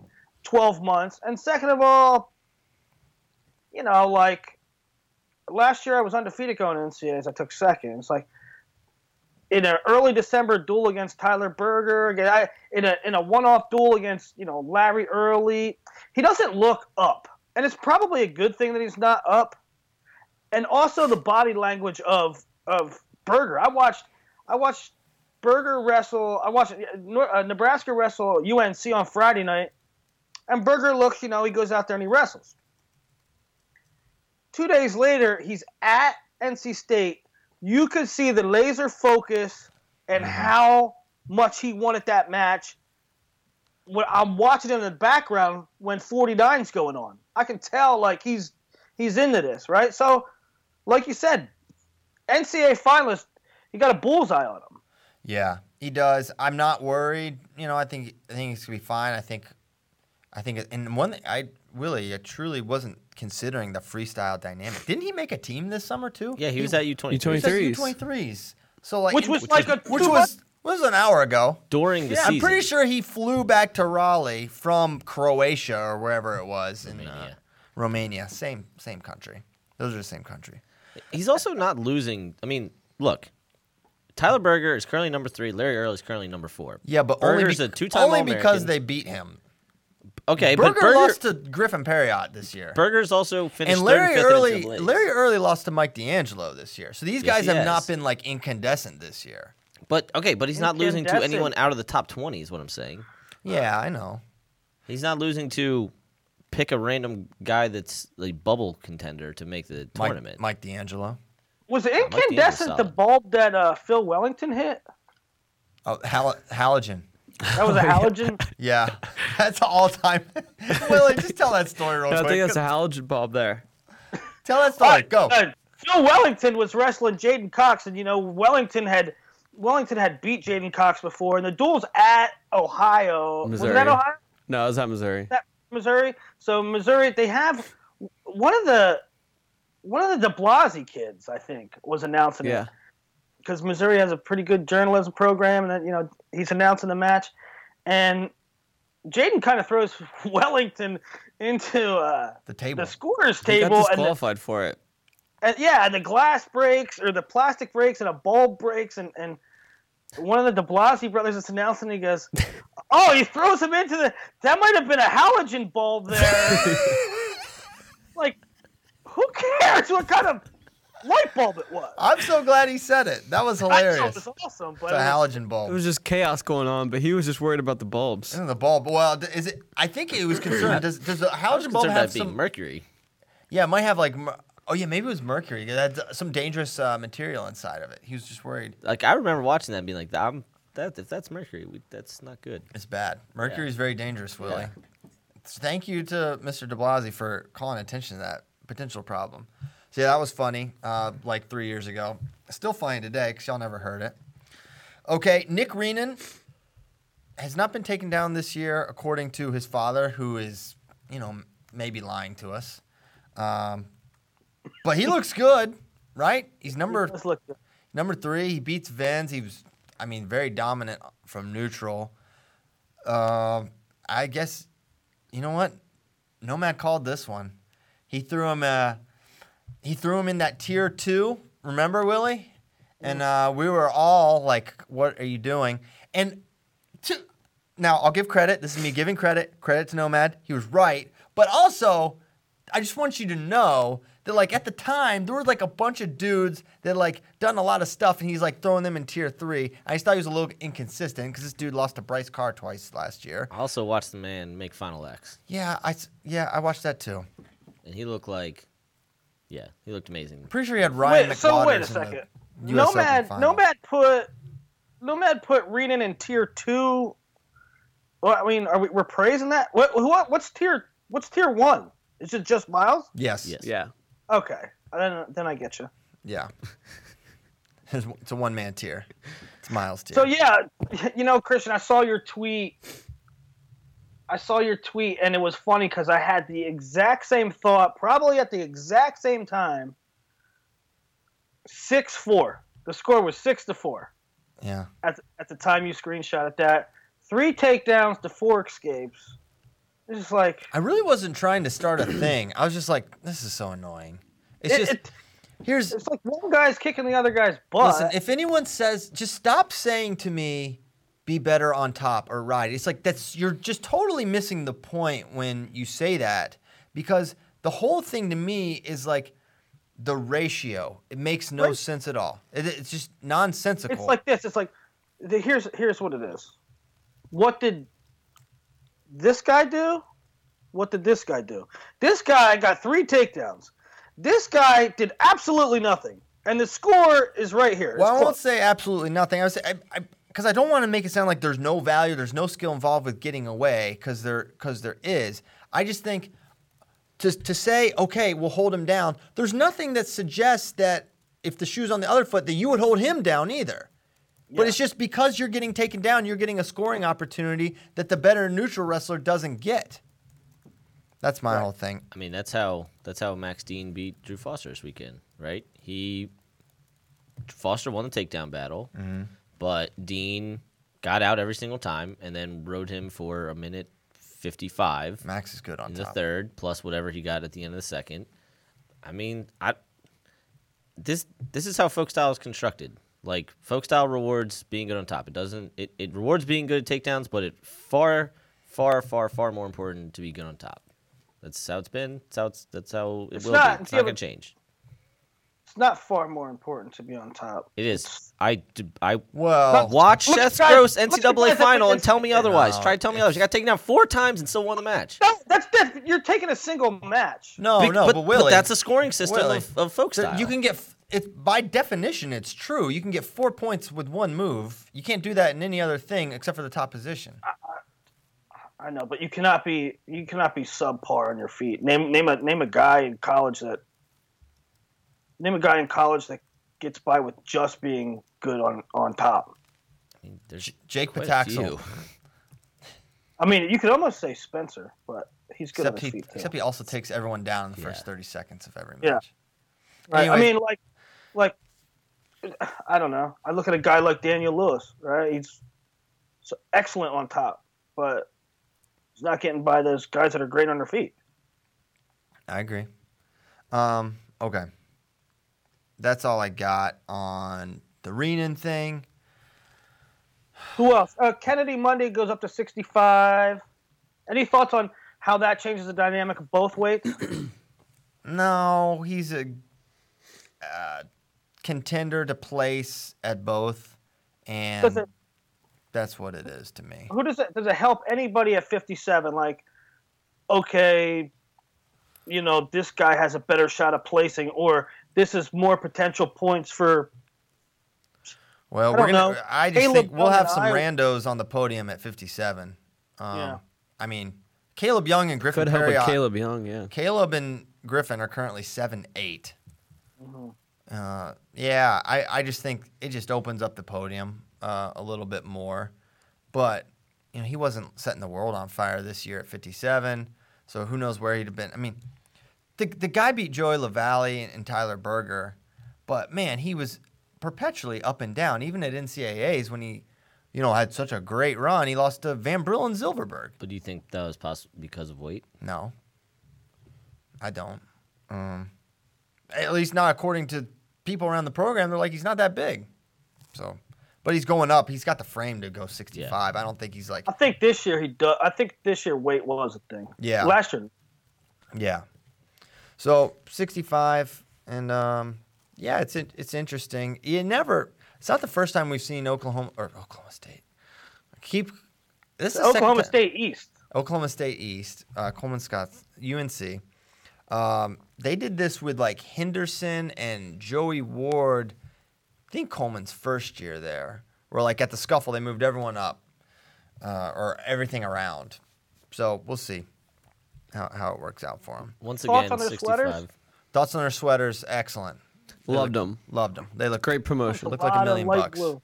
12 months, and second of all, you know, like last year I was undefeated going to NCAAs. I took second. It's like in an early December duel against Tyler Berger, I, in a in a one-off duel against you know Larry Early, he doesn't look up, and it's probably a good thing that he's not up. And also the body language of of Berger. I watched I watched Berger wrestle. I watched uh, Nebraska wrestle UNC on Friday night, and Berger looks. You know, he goes out there and he wrestles. Two days later, he's at NC State. You could see the laser focus and how much he wanted that match. When I'm watching him in the background when 49's going on, I can tell like he's he's into this, right? So, like you said, NCAA finalist, he got a bullseye on him. Yeah, he does. I'm not worried. You know, I think I think it's gonna be fine. I think, I think, and one thing I really, I truly wasn't considering the freestyle dynamic. Didn't he make a team this summer too? Yeah, he was at U23. U23. U threes. So like, Which in- was like a which two was was an hour ago. during the Yeah, season. I'm pretty sure he flew back to Raleigh from Croatia or wherever it was in uh, Romania. Romania. Same same country. Those are the same country. He's also not losing. I mean, look, Tyler Berger is currently number three. Larry Earl is currently number four. Yeah, but only, Berger's be- a two-time only because they beat him. Okay, Berger, but Berger, lost to Griffin Parriott this year. Berger's also finished and third Larry and fifth in Early, Larry Early lost to Mike D'Angelo this year. So these guys he have has. not been like incandescent this year. But okay, but he's not losing to anyone out of the top twenty. Is what I'm saying. Yeah, I know. He's not losing to pick a random guy that's a bubble contender to make the Mike, tournament. Mike D'Angelo. Was Mike incandescent the bulb that uh, Phil Wellington hit? Oh, hal- halogen. That was a halogen. Yeah, that's all time. Willie, just tell that story real I quick. think that's a halogen bulb there. tell that story. Go. Uh, Phil Wellington was wrestling Jaden Cox, and you know Wellington had Wellington had beat Jaden Cox before, and the duel's at Ohio. Was that Ohio? No, it was at Missouri. That Missouri. So Missouri, they have one of the one of the De Blasi kids, I think, was announcing Yeah. it because Missouri has a pretty good journalism program, and that, you know he's announcing the match, and Jaden kind of throws Wellington into uh, The table. the scorers He got table, and, the, disqualified for it. and yeah, and the glass breaks or the plastic breaks, and a bulb breaks, and and one of the De Blasi brothers is announcing. He goes, "Oh, he throws him into the. That might have been a halogen bulb there. like, who cares what kind of light bulb it was? I'm so glad he said it. That was I thought hilarious. it was awesome, It's but a it was- halogen It was just chaos going on, but he was just worried about the bulbs. Isn't the bulb? Well, is it? I think it was concerned. Does does the halogen bulb have some? mercury. Yeah, it might have like. Oh yeah, maybe it was mercury. It had some dangerous uh, material inside of it. He was just worried. Like I remember watching that and being like, I'm, that if that's mercury, we, that's not good. It's bad. Mercury is very dangerous, Willie. Yeah. Thank you to Mr. De Blasi for calling attention to that potential problem. So yeah, that was funny. Uh, like three years ago. Still funny today because y'all never heard it. Okay, Nick Renan has not been taken down this year, according to his father, who is, you know, maybe lying to us. Um, but he looks good, right? He's number look. Number three, he beats Vans. He was, I mean, very dominant from neutral. Um, I guess, you know what? Nomad called this one. He threw him. Uh, he threw him in that tier two. Remember, Willie? And uh, we were all like, "What are you doing?" And to, now I'll give credit. This is me giving credit. Credit to Nomad. He was right. But also, I just want you to know that like at the time there were like a bunch of dudes that like done a lot of stuff, and he's like throwing them in tier three. I just thought he was a little inconsistent because this dude lost to Bryce Carr twice last year. I also watched the man make Final X, Yeah, I s- yeah I watched that too. and he looked like, yeah, he looked amazing. Pretty sure he had Ryan Wait, so wait a McWaters second. the US Open Nomad. Nomad put Nomad put Renan in tier two. Well, I mean, are we we're praising that? What, what what's tier what's tier one? Is it just Myles? Yes. Yes. Yeah. Okay, then then I get you. Yeah. it's a one man tier. It's Myles tier. So yeah, you know, Christian, I saw your tweet. I saw your tweet, and it was funny because I had the exact same thought, probably at the exact same time. Six four. The score was six to four. yeah. at, at the time you screenshotted that. Three takedowns to four escapes. It's just like I really wasn't trying to start a thing. I was just like, this is so annoying. It's it- just it- here's it's like one guy's kicking the other guy's butt. Listen, if anyone says, just stop saying to me, be better on top or ride. It's like that's you're just totally missing the point when you say that because the whole thing to me is like the ratio. It makes no Right. sense at all. It, it's just nonsensical. it's like this. It's like the, here's here's what it is. What did this guy do? What did this guy do? This guy got three takedowns. This guy did absolutely nothing, and the score is right here. well, It's I won't close. say absolutely nothing. I would say I. I because I don't want to make it sound like there's no value, there's no skill involved with getting away, because there, because there is. I just think to, to say, okay, we'll hold him down, there's nothing that suggests that if the shoe's on the other foot, that you would hold him down either. But Yeah. it's just because you're getting taken down, you're getting a scoring opportunity that the better neutral wrestler doesn't get. That's my whole thing. I mean, that's how that's how Max Dean beat Drew Foster this weekend, right? He Foster won the takedown battle, Mm-hmm. but Dean got out every single time and then rode him for a minute fifty-five Max is good on in the third, plus whatever he got at the end of the second. I mean, I this this is how folk style is constructed. Like folk style rewards being good on top. It doesn't. It, it rewards being good at takedowns, but it far, far, far, far more important to be good on top. That's how it's been. That's how it's. That's how it It's will not- be. It's yeah, not gonna change. It's not far more important to be on top. It is. I d- I Well, watch Seth guys- Gross NCAA final and tell me otherwise. No, Try to tell me otherwise. You got taken down four times and still won the match. No, that's diff- you're taking a single match. no, Be- no, but, but, Willie, that's a scoring system Willie, of, of folk style. You can get f- it's by definition it's true. You can get four points with one move. You can't do that in any other thing except for the top position. I know, but you cannot be you cannot be subpar on your feet. Name name a name a guy in college that name a guy in college that gets by with just being good on on top. I mean, there's Jake quite Pataxel. I mean, you could almost say Spencer, but he's good Except on his he, feet too. except he also takes everyone down in the first 30 seconds of every Yeah. match. right? I mean, like like I don't know. I look at a guy like Daniel Lewis, right? He's so excellent on top, but he's not getting by those guys that are great on their feet. I agree. Um, okay. That's all I got on the Renan thing. Who else? Uh, Kennedy Monday goes up to 65. Any thoughts on how that changes the dynamic of both weights? No, he's a uh, contender to place at both, and Does it- that's what it is to me. Who does it does it help anybody at 57? Like, okay, you know, this guy has a better shot of placing, or this is more potential points for. Well, I we're gonna. know. I just Caleb think we'll have some I- randos on the podium at 57. Um, Yeah. I mean, Caleb Young and Griffin Could help Perry. with Caleb Young, yeah. Caleb and Griffin are currently seven eight. Mm-hmm. Uh, yeah, I, I just think it just opens up the podium uh, a little bit more. But you know, he wasn't setting the world on fire this year at 57. So who knows where he'd have been? I mean, the the guy beat Joey Lavalley and, and Tyler Berger, but man, he was perpetually up and down. Even at NCAA's when he, you know, had such a great run, he lost to Van Brill and Silverberg. But do you think that was possible because of weight? No, I don't. Um, at least not according to people around the program. They're like he's not that big. So, but he's going up. He's got the frame to go 65. I don't think he's like I think this year he does. I think this year weight was a thing. Yeah. Last year, yeah. So 65 and um, yeah, it's it's interesting. You never. It's not the first time we've seen Oklahoma or Oklahoma State. Keep this is Oklahoma State East. Oklahoma State East, uh, Coleman Scott, UNC. Um, they did this with like Henderson and Joey Ward. I think Coleman's first year there, where like at the scuffle they moved everyone up uh, or everything around. So we'll see how, how it works out for them. Once Thoughts again, on their 65. sweaters? Thoughts on their sweaters? Excellent. They Loved look- them. Loved them. They look Great promotion. Look like a lot of million light bucks. blue.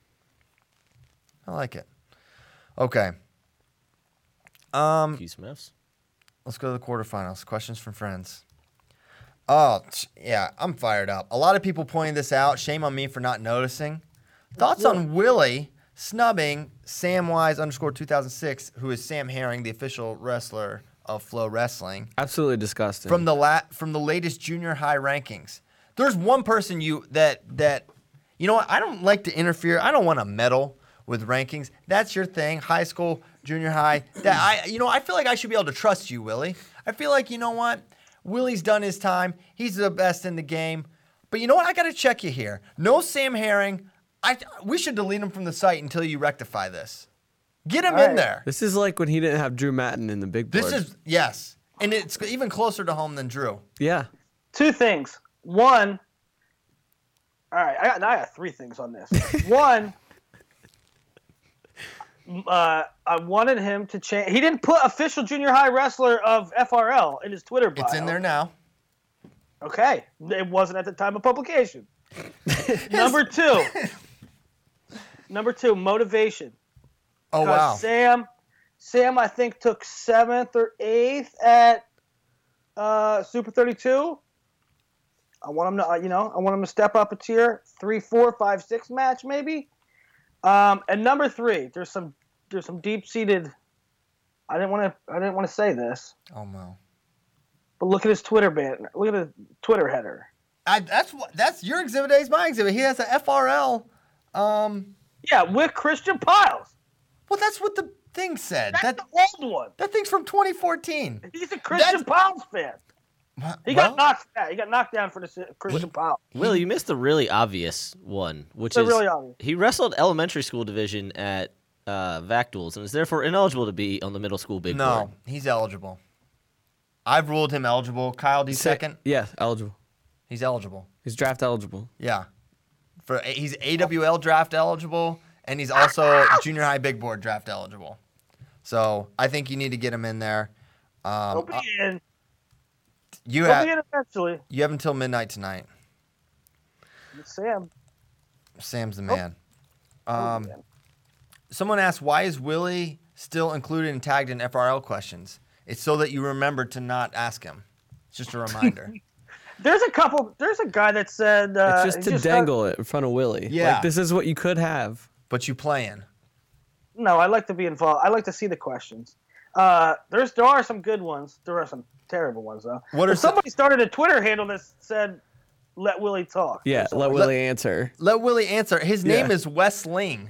I like it. Okay. Um, Q Smiths. Let's go to the quarterfinals. Questions from friends. Oh, yeah, I'm fired up. A lot of people pointing this out. Shame on me for not noticing. Thoughts on Willie snubbing Samwise underscore 2006, who is Sam Herring, the official wrestler of FloWrestling, Absolutely disgusting. from the la- from the latest junior high rankings. There's one person you that that you know what? I don't like to interfere. I don't want to meddle with rankings. That's your thing. High school, junior high. That I you know, I feel like I should be able to trust you, Willie. I feel like you know what? Willie's done his time. He's the best in the game. But you know what? I got to check you here. No Sam Herring. I we should delete him from the site until you rectify this. Get him All in right. there. this is like when he didn't have Drew Mattin in the big board. This is yes. And it's even closer to home than Drew. yeah. Two things. One. All right, I got, I got three things on this. One. Uh, I wanted him to change. He didn't put official junior high wrestler of FRL in his Twitter bio. It's in there now. Okay, it wasn't at the time of publication. Number two. Number two, motivation. Oh wow. Sam, Sam, I think took seventh or eighth at uh, Super 32. I want him to, uh, you know, I want him to step up a tier, three, four, five, six match maybe. Um, and number three, there's some, there's some deep seated. I didn't want to, I didn't want to say this, Oh no. but look at his Twitter ban. Look at his Twitter header. I, that's what that's your exhibit A is my exhibit. He has a FRL. Um, Yeah, with Christian Pyles. well, that's what the thing said. That's That the old one. that thing's from 2014. He's a Christian that's, Pyles fan. He Well, got knocked. Yeah, he got knocked down for the Christian Pyles. Will, you missed the really obvious one, which The is really obvious. he wrestled elementary school division at uh, VAC duels and is therefore ineligible to be on the middle school big board. No, he's eligible. I've ruled him eligible. Kyle, D Sa- second. Yeah, eligible. He's eligible. He's draft eligible. Yeah. For he's AWL draft eligible, and he's also junior high big board draft eligible. So I think you need to get him in there. Um, He'll be in. you He'll have be in eventually. you have until midnight tonight. Sam. Sam's the man. Oh, Um, man. Someone asked why is Willie still included and tagged in FRL questions? It's so that you remember to not ask him. It's just a reminder. There's a couple. There's a guy that said. Uh, it's just to got- dangle it in front of Willie. Yeah. Like, this is what you could have. but you playing. no, I like to be involved. I like to see the questions. Uh, there's there are some good ones. There are some terrible ones though. What are But somebody started a Twitter handle that said, "Let Willie talk." Yeah, let Willie answer. Let Willie answer. His name Yeah. is Westling.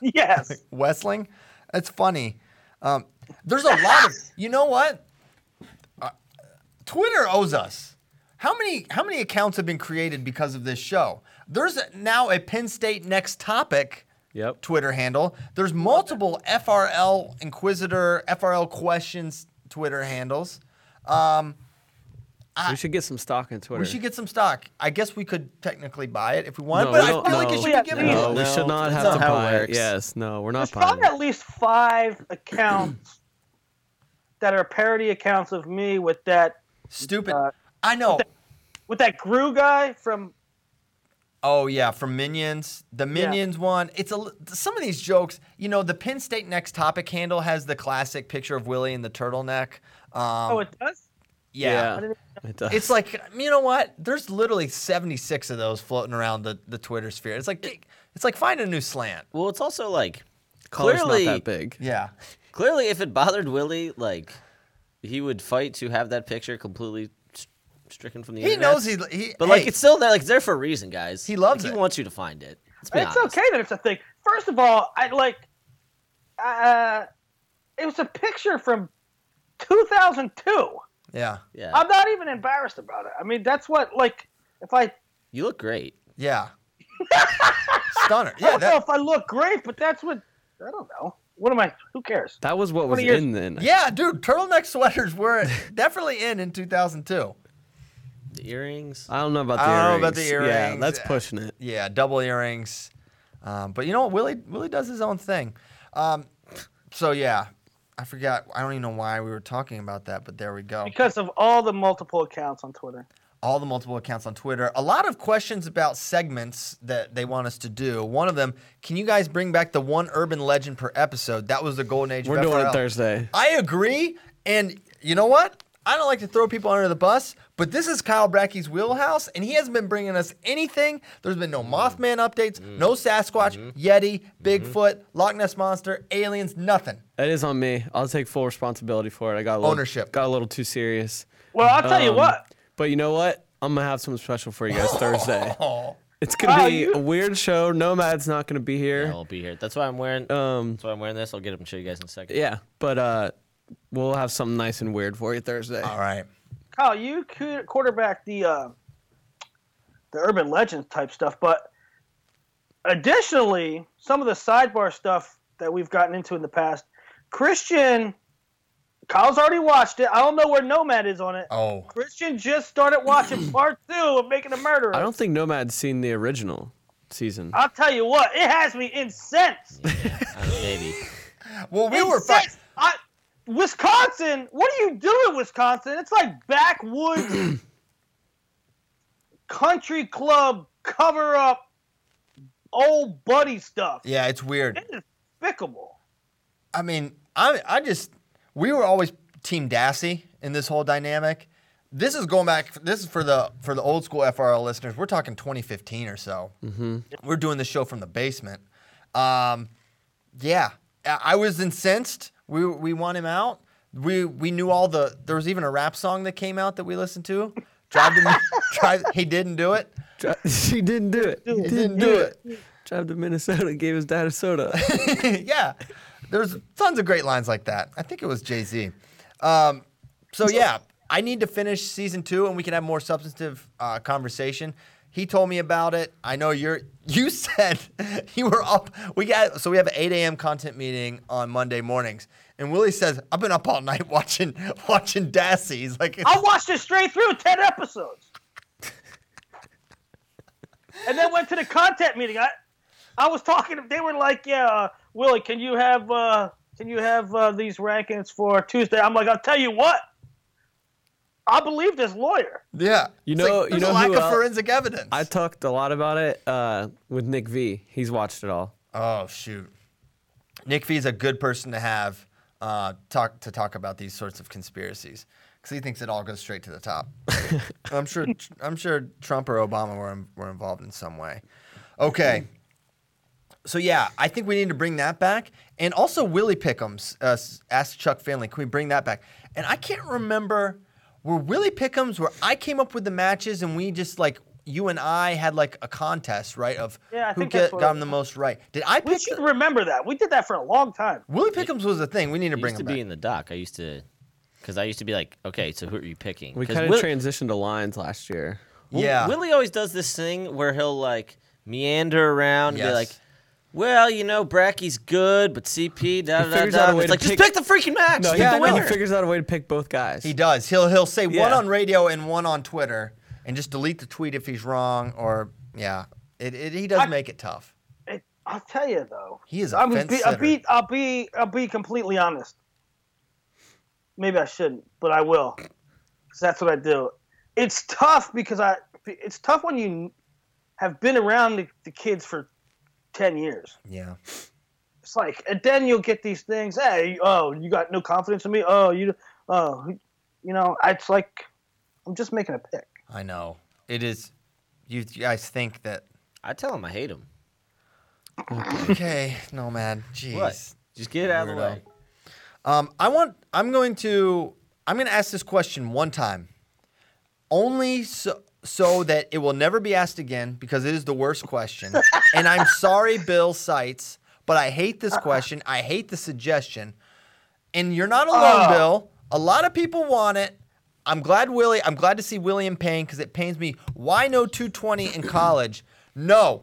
yes. Westling. That's funny. Um, there's a lot of. You know what? Uh, Twitter owes us. How many how many accounts have been created because of this show? There's now a Penn State next topic Yep. Twitter handle. There's multiple FRL Inquisitor FRL questions Twitter handles. Um, we should get some stock in Twitter. we should get some stock. I guess we could technically buy it if we want, No, but we I don't- feel like no. it should Yeah, be given. please. No, we should not have to not how it buy it. Yes, no, we're not There's buying probably it. at least five accounts that are parody accounts of me with that Stupid. Uh, I know. with that Gru guy from. Oh yeah, from Minions, the Minions one. It's a some of these jokes. You know, the Penn State Next Topic handle has the classic picture of Willie in the turtleneck. Um, Oh, it does. Yeah. Yeah, it does. It's like you know what? There's literally 76 of those floating around the, the Twitter sphere. It's like it's like find a new slant. Well, it's also like color's clearly, not that big. Yeah. clearly, if it bothered Willie, like he would fight to have that picture completely s- stricken from the He internet. knows he. he But like, it's still there. Like, it's there for a reason, guys. He loves Like, it. He wants you to find it. Let's be It's honest. okay that it's a thing. First of all, I like. Uh, it was a picture from 2002. Yeah Yeah, I'm not even embarrassed about it. I mean, that's what like if I. you look great. yeah. Stunner. I Yeah. don't know That, if I look great, but that's what I don't know. What am I? Who cares? That was what was of years- in then. yeah, dude. Turtleneck sweaters were definitely in in 2002. The earrings. I don't know about the I don't know earrings. about the Yeah, earrings. that's pushing it. Yeah, double earrings. Um, but you know what? Willie Willie does his own thing. Um, so yeah, I forgot. I don't even know why we were talking about that, but there we go. Because of all the multiple accounts on Twitter. All the multiple accounts on Twitter. A lot of questions about segments that they want us to do. One of them, can you guys bring back the one urban legend per episode? That was the golden age. We're of doing FRL. it Thursday. I agree. And you know what? I don't like to throw people under the bus, but this is Kyle Bracky's wheelhouse, and he hasn't been bringing us anything. There's been no Mothman updates, no Sasquatch, Yeti, Bigfoot, Loch Ness Monster, aliens, nothing. That is on me. I'll take full responsibility for it. I got a little, Ownership. Got a little too serious. Well, I'll tell you Um, what. But you know what? I'm gonna have something special for you guys Thursday. Oh, It's gonna Wow, be you- a weird show. Nomad's not gonna be Yeah, here. I'll be here. That's why I'm wearing. Um, that's why I'm wearing this. I'll get up and show you guys in a second. yeah, but uh, we'll have something nice and weird for you Thursday. all right. Kyle, you qu- quarterback the uh, the urban legends type stuff, but additionally, some of the sidebar stuff that we've gotten into in the past, Christian, Kyle's already watched it. I don't know where Nomad is on it. Oh, Christian just started watching part two of Making a Murderer. I don't think Nomad's seen the original season. I'll tell you what, it has me incensed. Uh, maybe. well, we were fine. Incensed. I, Wisconsin, what do you do in Wisconsin? It's like backwoods country club cover up old buddy stuff. Yeah, it's weird. It is despicable. I mean, I I just we were always Team Dassey in this whole dynamic. This is going back. This is for the for the old school FRL listeners. We're talking 2015 or so. Mm-hmm. We're doing the show from the basement. Um, yeah, I I was incensed. We we want him out. We we knew all the. There was even a rap song that came out that we listened to. Drive to drive. He didn't do it. She didn't do it. He didn't do it. Drive to Minnesota gave his dad a soda. yeah, there's tons of great lines like that. I think it was Jay Z. Um, so yeah, I need to finish season two, and we can have more substantive uh, conversation. He told me about it. I know you're. You said you were up. We got so we have an 8 a.m. content meeting on Monday mornings, and Willie says I've been up all night watching watching Dassey. He's like, I watched it straight through, 10 episodes. and then went to the content meeting. I I was talking they were like, "Yeah, uh, Willie, can you have uh can you have uh, these rankings for Tuesday?" I'm like, "I'll tell you what. I believe this lawyer." yeah, You know- like, you there's know a lack who of el- forensic evidence. I talked a lot about it uh, with Nick V. He's watched it all. Oh shoot, Nick V is a good person to have uh, talk to talk about these sorts of conspiracies because he thinks it all goes straight to the top. I'm sure. I'm sure Trump or Obama were were involved in some way. Okay, so yeah, I think we need to bring that back, and also Willie Pickums uh, asked Chuck Finley, can we bring that back? And I can't remember were Willie Pickums where I came up with the matches and we just like you and I had like a contest, right? Of Yeah, who get, got it him the most right. Did I We pick? should the- remember that. We did that for a long time. Willie Pickums was a thing. We need to It bring used to him be back. in the doc. I used to, because I used to be like, okay, so who are you picking? We 'Cause kind of Will- transitioned to lines last year. Will- yeah. Willie always does this thing where he'll like meander around and Yes. be like, well, you know, Bracky's good, but CP, da da da. figures out a da. way It's to like, just pick- pick the freaking match. No, pick yeah, the no, he winner. figures out a way to pick both guys. He does. He'll he'll say one Yeah. on radio and one on Twitter, and just delete the tweet if he's wrong. Or yeah, it, it he does I- make it tough. It, I'll tell you though. He is a I'm fence be, I'll sitter. be I'll be I'll be completely honest. Maybe I shouldn't, but I will, because that's what I do. It's tough because I. It's tough when you have been around the, the kids for ten years. Yeah. It's like, and then you'll get these things. Hey, oh, you got no confidence in me. Oh, you, oh, you know, it's like I'm just making a pick. I know. It is. You guys think that? I tell him I hate him. Okay, no man. Jeez. What? Just get it out of the way. Um, I want. I'm going to. I'm going to ask this question one time, only so so that it will never be asked again because it is the worst question. and I'm sorry, Bill Sites, but I hate this uh-uh. question. I hate the suggestion. And you're not alone, Oh. Bill. A lot of people want it. I'm glad Willie. I'm glad to see Willie in pain because it pains me. Why no 220 in college? No,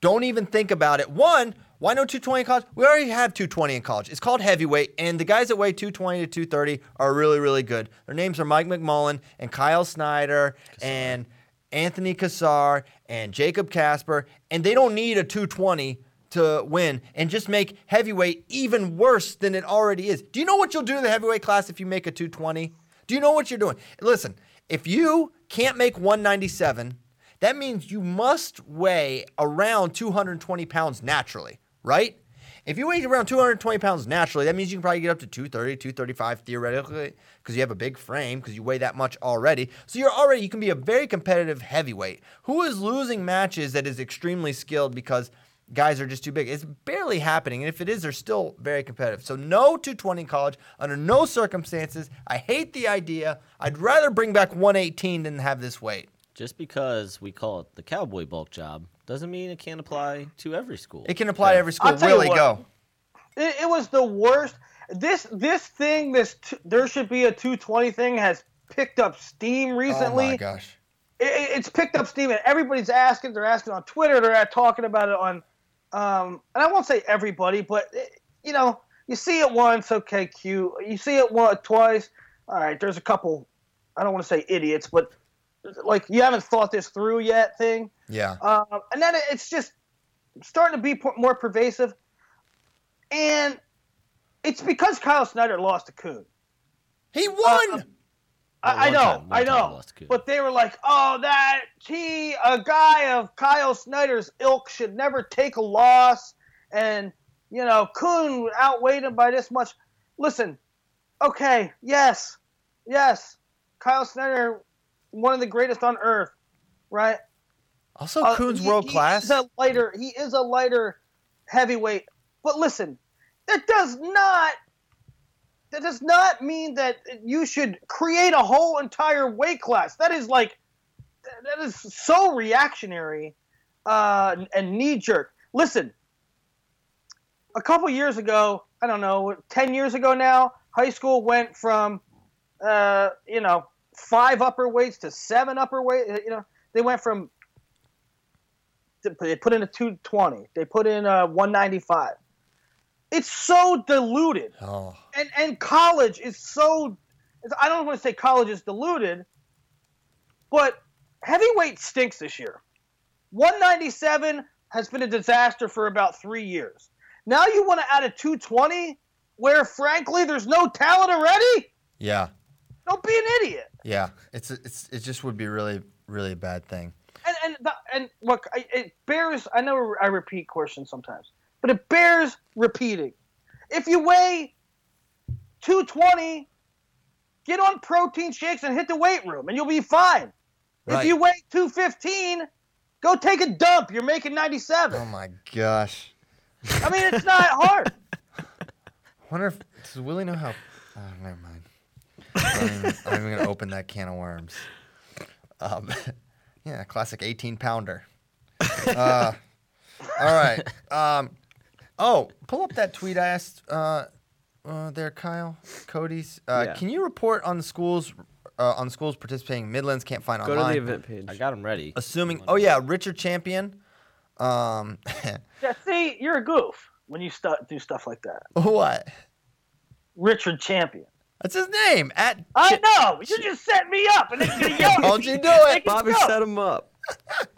don't even think about it. One, why no 220 in college? We already have 220 in college. It's called heavyweight, and the guys that weigh 220 to 230 are really, really good. Their names are Mike McMullan and Kyle Snyder and Anthony Cassar and Jacob Kasper, and they don't need a 220 to win and just make heavyweight even worse than it already is. Do you know what you'll do to the heavyweight class if you make a 220? Do you know what you're doing? Listen, if you can't make 197, that means you must weigh around 220 pounds naturally, right? If you weigh around 220 pounds naturally, that means you can probably get up to 230, 235 theoretically because you have a big frame because you weigh that much already. So you're already, you can be a very competitive heavyweight. Who is losing matches that is extremely skilled because guys are just too big? It's barely happening. And if it is, they're still very competitive. So no 220 in college under no circumstances. I hate the idea. I'd rather bring back 118 than have this weight. Just because we call it the cowboy bulk job doesn't mean it can't apply to every school. It can apply to every school. I'll tell you what. go. It, it was the worst. This this thing, this t- there should be a 220 thing has picked up steam recently. Oh my gosh. it, it- it's picked up steam and everybody's asking they're asking on twitter they're talking about it on um, and i won't say everybody but it, you know you see it once okay cute you see it one twice all right there's a couple i don't want to say idiots but like you haven't thought this through yet thing Yeah. um, and then it's just starting to be more pervasive and it's because kyle snyder lost to Coon. He won. uh, I, I know, time- I know. lost to But they were like, "Oh, that he, a guy of Kyle Snyder's ilk, should never take a loss." And you know, Coon outweighed him by this much. Listen, okay, yes, yes, Kyle Snyder, one of the greatest on earth, right? also, Uh, Coon's he- world he class. is a lighter. He is a lighter heavyweight. But listen, that does not. That does not mean that you should create a whole entire weight class. That is like, that is so reactionary uh, and knee jerk. Listen, a couple years ago, I don't know, ten years ago now, high school went from, uh, you know, five upper weights to seven upper weight. You know, they went from they put in a 220. They put in a 195. It's so diluted. oh, And and college is so I don't want to say college is diluted, but heavyweight stinks this year. 197 has been a disaster for about 3 years. Now you want to add a 220 where frankly there's no talent already? yeah, Don't be an idiot. yeah. It's it's it just would be really really a bad thing. and and the, and look, it bears. I know I repeat questions sometimes, but it bears repeating. If you weigh 220, get on protein shakes and hit the weight room, and you'll be fine. Right. If you weigh 215, go take a dump. You're making 97. Oh my gosh. I mean, it's not hard. I Wonder if does Willie know how? Oh, never mind. I'm even, I'm even gonna open that can of worms. Um, yeah, classic 18 pounder. Uh, all right. Um, oh, pull up that tweet I asked uh, uh, there, Kyle. Cody's. Uh, Yeah. Can you report on the schools uh, on schools participating? Midlands can't find Go online. to the event page. I got them ready. Assuming. Oh yeah, Richard Champion. Um, Yeah, see, you're a goof when you stu- do stuff like that. what? Richard Champion. That's his name. At I Chi- know. You just set me up, and then you're gonna yell. Don't you do it? Bobby go. set him up.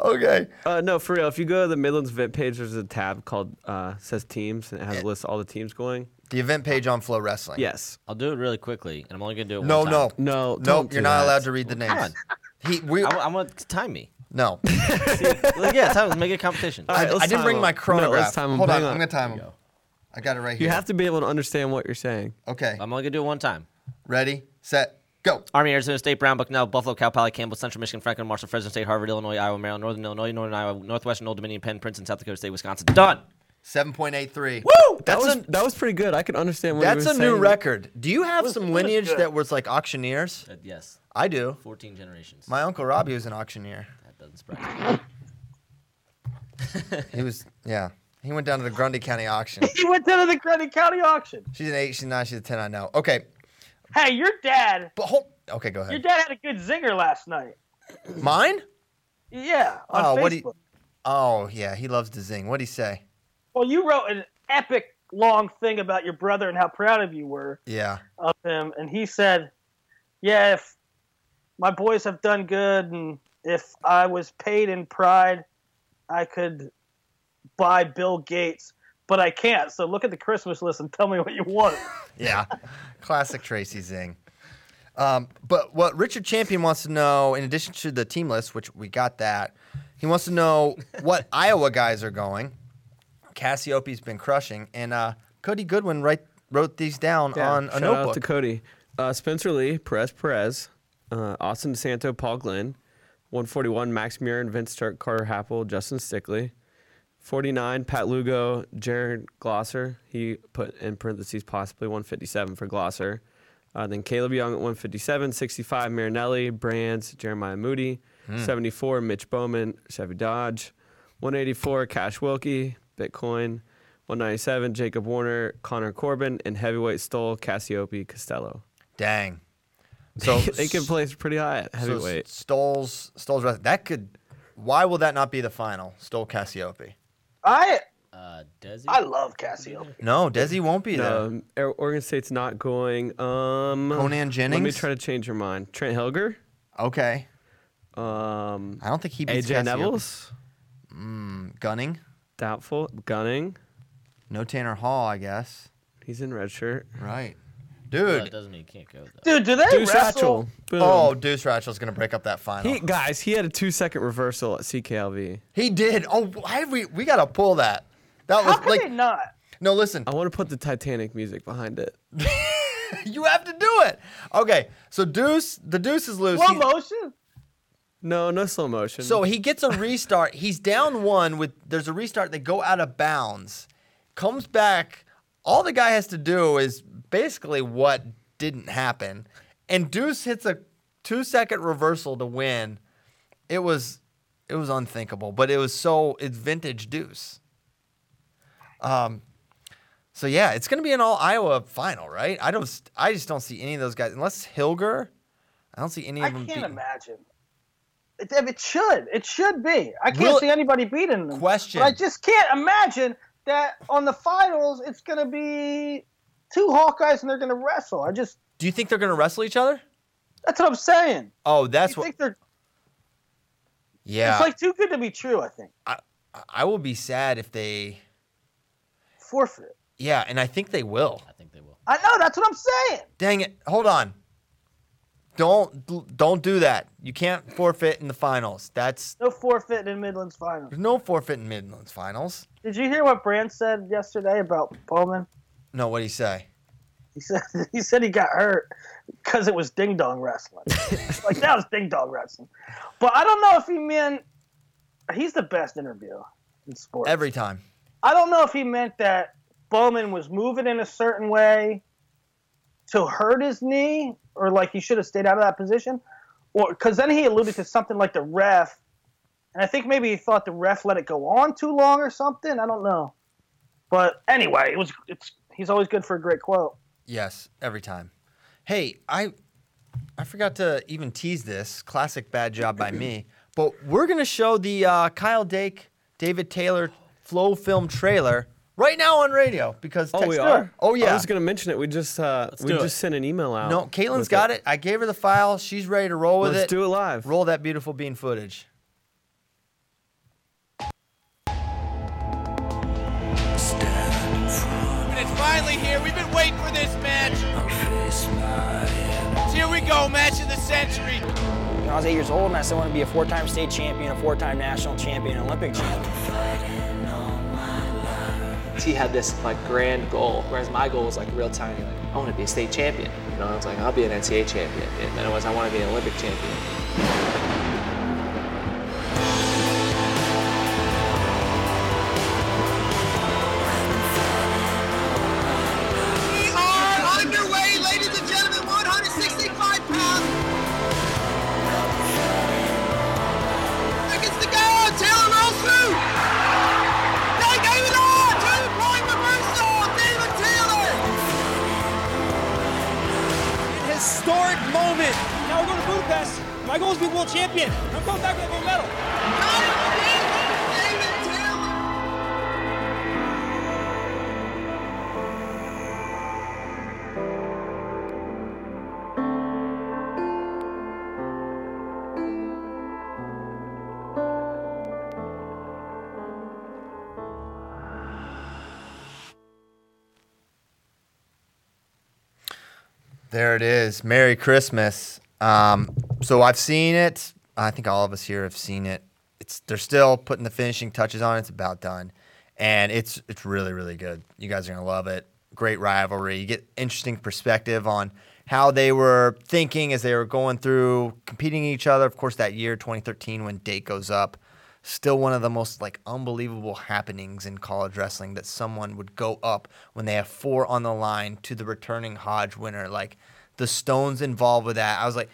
Okay. Uh, no, for real. If you go to the Midlands event page, there's a tab called uh, says teams, and it has Yeah. a list of all the teams going. The event page on FloWrestling. Yes. I'll do it really quickly, and I'm only gonna do it. No, one no, time. No. Nope, don't you're not that. allowed to read the Come names. on. He, we, I, I want to time me. no. Like, yeah, time. Let's make it a competition. All right, I, let's I didn't bring him. my No, chronograph. let's time him. Hold on, Hang I'm gonna time him. I got it right here. You have to be able to understand what you're saying. Okay, I'm only gonna do it one time. ready, set, go. Army, Arizona State, Brown, Bucknell, Buffalo, Cal Poly, Campbell, Central Michigan, Franklin, Marshall, Fresno State, Harvard, Illinois, Iowa, Maryland, Northern Illinois, Northern Iowa, Northwestern, Old Dominion, Penn, Princeton, South Dakota State, Wisconsin. Done. Seven point eight three. That That's was a that was pretty good. I could understand what he that's a new saying. record. Do you have was- some lineage that was like auctioneers? Uh, yes, I do. 14 generations. My uncle Robbie was an auctioneer. that doesn't surprise me. He was, yeah. He went down to the Grundy County auction. He went down to the Grundy County auction. She's an eight, she's nine, she's a ten. I know. Okay, Hey, your dad, but hold. Okay, go ahead. your dad had a good zinger last night. Mine? Yeah, on Oh, Facebook. what do you- Oh yeah, he loves to zing. What'd he say? Well, you wrote an epic long thing about your brother and how proud of you were Yeah. of him, and he said, "Yeah, if my boys have done good, and if I was paid in pride, I could buy Bill Gates, but I can't. So look at the Christmas list and tell me what you want." Yeah, classic Tracy Zing. Um, but what Richard Champion wants to know, in addition to the team list, which we got that, he wants to know what Iowa guys are going. Cassioppi's been crushing, and uh, Cody Goodwin write, wrote these down Yeah, on a shout notebook. out to Cody. Uh, Spencer Lee, Perez Perez, uh, Austin DeSanto, Paul Glynn, 141, Max Muir and Vince Stark, Carter Happel, Justin Stickley. 49, Pat Lugo, Jared Glosser. He put in parentheses possibly 157 for Glosser. Uh, then Kaleb Young at 157, 65, Marinelli, Brands, Jeremiah Moody, 74, Mitch Bowman, Chevy Dodge, 184, Cash Wilkie, Bitcoin, 197, Jacob Warner, Connor Corbin, and heavyweight stole Cassioppi Costello. Dang. So they can place pretty high at so heavyweight. Stoles, Stoles, Wrestling- that could. Why will that not be the final? Stole Cassioppi. I Uh, Desi? I love Cassio. No, Desi won't be there. Um, Or- Oregon State's not going. Um, Conan Jennings. Let me try to change your mind. Trent Hilger, Okay. um, I don't think he beats AJ Cassioppi. Nevels, Gunning. doubtful. Gunning, No Tanner Hall, I guess. he's in red shirt. Right. Well, Dude. that doesn't mean you can't go though. Dude, do they Deuce wrestle? Ratchel. Boom. Oh, Deuce Ratchel's gonna break up that final. He, guys, he had a two second reversal at CKLV. He did. Oh, why have we we gotta pull that. That was How can like they not? no. Listen, I want to put the Titanic music behind it. you have to do it. Okay, so Deuce, the Deuce is loose. Slow He- motion. No, no slow motion. so he gets a restart. He's down one with. There's a restart. They go out of bounds. Comes back. All the guy has to do is basically what didn't happen, and Deuce hits a two second reversal to win. It was it was unthinkable, but it was so it's vintage Deuce. Um, so yeah, it's gonna be an all Iowa final, right? I don't, I just don't see any of those guys unless Hilger. I don't see any I of them. I can't beating- imagine. It, it should. It should be. I can't Will- see anybody beating them. Question. But I just can't imagine that on the finals it's going to be two Hawkeyes and they're going to wrestle. I just Do you think they're gonna wrestle each other? that's what I'm saying. Oh, that's I what. think they're. Yeah, It's like too good to be true. I think I, I will be sad if they. forfeit. Yeah, and I think they will. I think they will. I know. That's what I'm saying. Dang it! Hold on. Don't don't do that. You can't forfeit in the finals. That's No forfeit in Midlands finals. there's no forfeit in Midlands finals. Did you hear what Brand said yesterday about Bowman? No, what would he say? He said he said he got hurt because it was ding dong wrestling. like that was ding dong wrestling. But I don't know if he meant he's the best interview in sports. Every time. I don't know if he meant that Bowman was moving in a certain way to hurt his knee, or like he should have stayed out of that position, or because then he alluded to something like the ref, and I think maybe he thought the ref let it go on too long or something. I don't know, but anyway, it was it's he's always good for a great quote. Yes, every time. Hey, I I forgot to even tease this. Classic bad job by me. But we're gonna show the uh, Kyle Dake, David Taylor Flo film trailer right now on radio because Oh, we are. Oh yeah I was gonna mention it. We just uh, we do it. just sent an email out. no, Caitlin's with got it. I gave her the file. She's ready to roll with Let's it. do it live. Roll that beautiful bean footage. Finally here. We've been waiting for this match. Here we go, match of the century. When I was eight years old and I still want to be a four-time state champion, a four-time national champion, an Olympic champion. he had this like grand goal, whereas my goal was like real tiny. Like I want to be a state champion. You know, I was like I'll be an NCAA champion, and then it was I want to be an Olympic champion. Historic moment. Now we're going to Budapest. My goal is to be world champion. I'm going back with a gold medal. There it is. Merry Christmas. Um, so I've seen it. I think all of us here have seen it. It's they're still putting the finishing touches on. it. It's about done, and it's it's really really good. You guys are gonna love it. Great rivalry. You get interesting perspective on how they were thinking as they were going through competing each other. Of course, that year 2013 when Dake goes up, still one of the most like unbelievable happenings in college wrestling that someone would go up when they have four on the line to the returning Hodge winner. Like the Stones involved with that. I was like,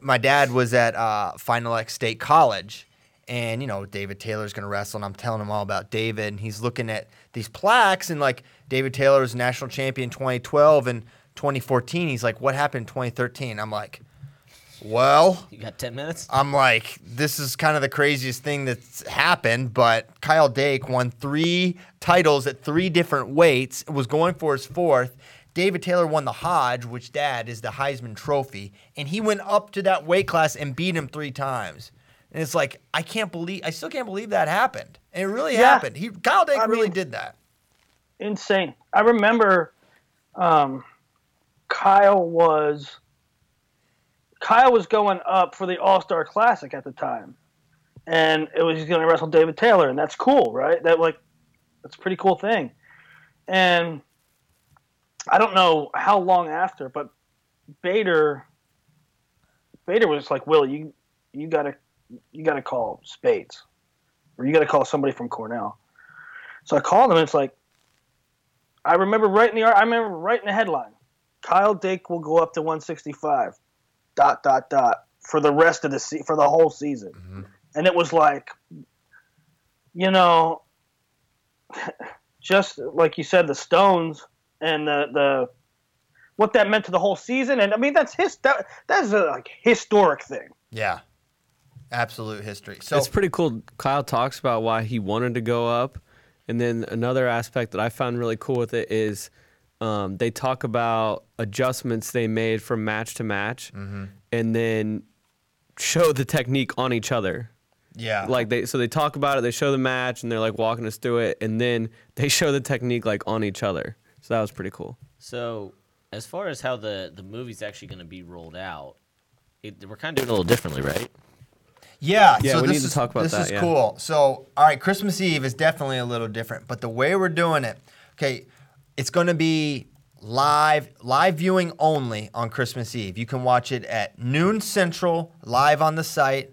my dad was at uh, Final X State College, and you know David Taylor's gonna wrestle, and I'm telling him all about David, and he's looking at these plaques, and like David Taylor was national champion 2012 and 2014. He's like, what happened in 2013? I'm like, well. You got 10 minutes? I'm like, this is kind of the craziest thing that's happened. But Kyle Dake won three titles at three different weights, was going for his fourth. David Taylor won the Hodge, which dad is the Heisman Trophy, and he went up to that weight class and beat him three times. And it's like, I can't believe, I still can't believe that happened. And it really Yeah. happened. He Kyle Dake I really mean- did that. insane. I remember um, Kyle was Kyle was going up for the All Star Classic at the time, and it was he's going to wrestle David Taylor, and that's cool, right? That like that's a pretty cool thing. And I don't know how long after, but Bader Bader was like, "Will you you gotta you gotta call Spades, or you gotta call somebody from Cornell." So I called him, and it's like. I remember writing the I remember writing the headline. Kyle Dake will go up to 165. Dot dot dot for the rest of the se- for the whole season. Mm-hmm. And it was like you know just like you said the Stones and the the what that meant to the whole season and I mean that's his that, that's a like historic thing. Yeah. Absolute history. So it's pretty cool. Kyle talks about why he wanted to go up, and then another aspect that I found really cool with it is um, they talk about adjustments they made from match to match, Mm-hmm. and then show the technique on each other. yeah. Like they, so they talk about it, they show the match, and they're like walking us through it, and then they show the technique like on each other. So that was pretty cool. So, as far as how the, the movie's actually going to be rolled out, it, we're kind of doing it a little differently, right? Yeah, Yeah, so we this need to talk about this is yeah. cool. So, all right, Christmas Eve is definitely a little different, but the way we're doing it, okay, it's going to be live, live viewing only on Christmas Eve. You can watch it at noon central, live on the site,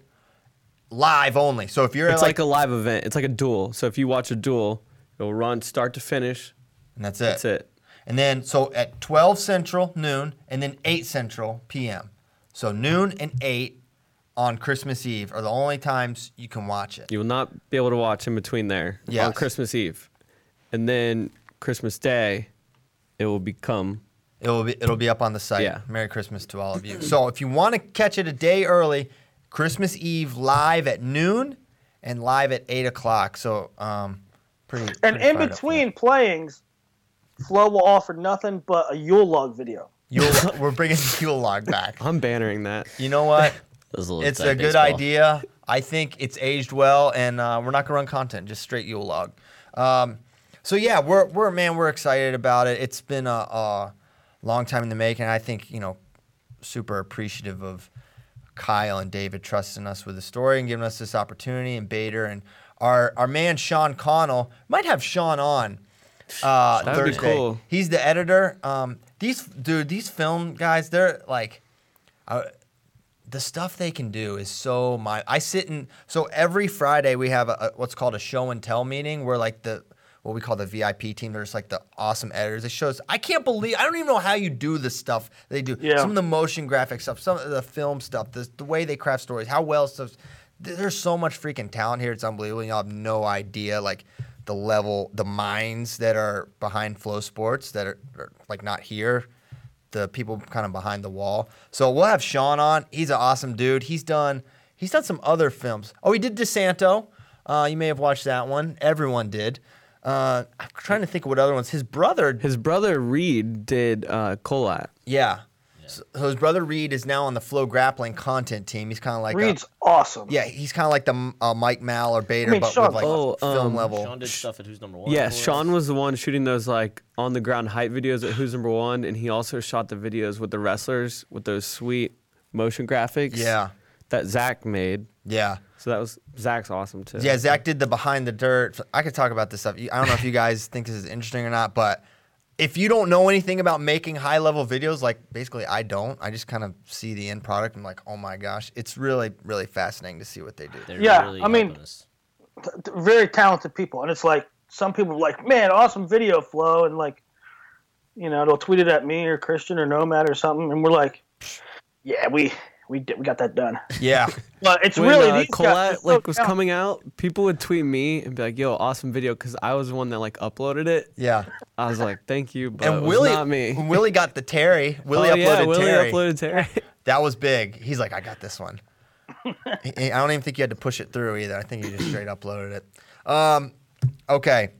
live only. So if you're It's at like, a live event. It's like a duel. So if you watch a duel, It'll run start to finish. and that's it. That's it. And then so at 12 Central noon, and then 8 Central p.m. So noon and 8 on Christmas Eve are the only times you can watch it. You will not be able to watch in between there Yes. on Christmas Eve, and then Christmas Day, it will become It will be it'll be up on the site. Yeah. Merry Christmas to all of you. So if you want to catch it a day early, Christmas Eve live at noon and live at eight o'clock. So um, pretty. And pretty in fired up for between playings, Flo will offer nothing but a Yule log video. that. Yule, we're bringing Yule log back. I'm bannering that. You know what? That a little It's a good baseball. idea. I think it's aged well, and uh, we're not gonna run content, just straight Yule log. Um, so yeah, we're we're man, we're excited about it. It's been a, a long time in the making. I think you know, super appreciative of Kyle and David trusting us with the story and giving us this opportunity, and Bader and our our man Sean Connell might have Sean on uh, That'd be cool. He's the editor. Um, these dude, these film guys, they're like. I, the stuff they can do is so my I sit in so every Friday we have a, a what's called a show and tell meeting where like the what we call the VIP team. They're just like the awesome editors it shows I can't believe I don't even know how you do the stuff they do Yeah. some of the motion graphic stuff some of the film stuff the, the way they craft stories how well stuff there's so much freaking talent here it's unbelievable y'all have no idea like the level the minds that are behind FloSports that are, are like not here the people kind of behind the wall. So we'll have Sean on. He's an awesome dude. He's done he's done some other films. Oh, he did DeSanto. Uh, you may have watched that one. Everyone did. Uh, I'm trying to think of what other ones. His brother, His brother Reed did uh, Kolat. yeah. So his brother Reed is now on the FloGrappling content team. He's kind of like a- Reed's awesome. yeah, he's kind of like the uh, Mike Mal or Bader, I mean, but Sean- with like Oh, film um, level. Sean did stuff at Who's Number One. Yeah, for us. Sean was the one shooting those like on the ground height videos at Who's Number One, and he also shot the videos with the wrestlers with those sweet motion graphics. Yeah. that Zach made. Yeah. So that was Zach's awesome too. Yeah, Zach did the behind the dirt. I could talk about this stuff. I don't know if you guys think this is interesting or not, but if you don't know anything about making high level videos, like basically I don't, I just kind of see the end product and I'm like, oh my gosh, it's really, really fascinating to see what they do. They're Yeah, really I mean- helping us. Th- very talented people, and it's like some people are like, "Man, awesome video Flo," and like, you know, they'll tweet it at me or Christian or Nomad or something, and we're like, "Yeah, we we did, we got that done." Yeah. But it's when really uh, these guys Kolat are so like was talented. coming out, people would tweet me and be like, "Yo, awesome video," because I was the one that like uploaded it. Yeah. I was like, "Thank you," but and it was Willie, not me. when Willie got the Terry. Willie oh, uploaded yeah, Willie Terry. uploaded Terry. That was big. He's like, I got this one. I don't even think you had to push it through either. I think you just straight uploaded it. Um, okay.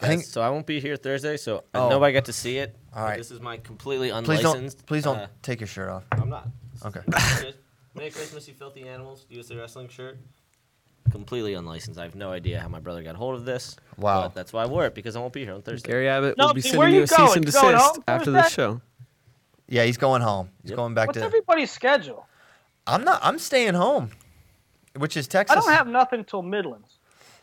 I think Yes, so I won't be here Thursday, so Oh. nobody got to see it. All but right. This is my completely please don't unlicensed. please don't uh, take your shirt off. I'm not. Okay. Merry Christmas, you filthy animals. USA Wrestling shirt. Completely unlicensed. I have no idea how my brother got hold of this. Wow. But that's why I wore it because I won't be here on Thursday. Gary Abbott No, will be dude, where sending you you a cease going? and You going desist home after Thursday? the show. Yeah, he's going home. He's Yep. going back to What's to. everybody's schedule? I'm not. I'm staying home, which is Texas. I don't have nothing till Midlands.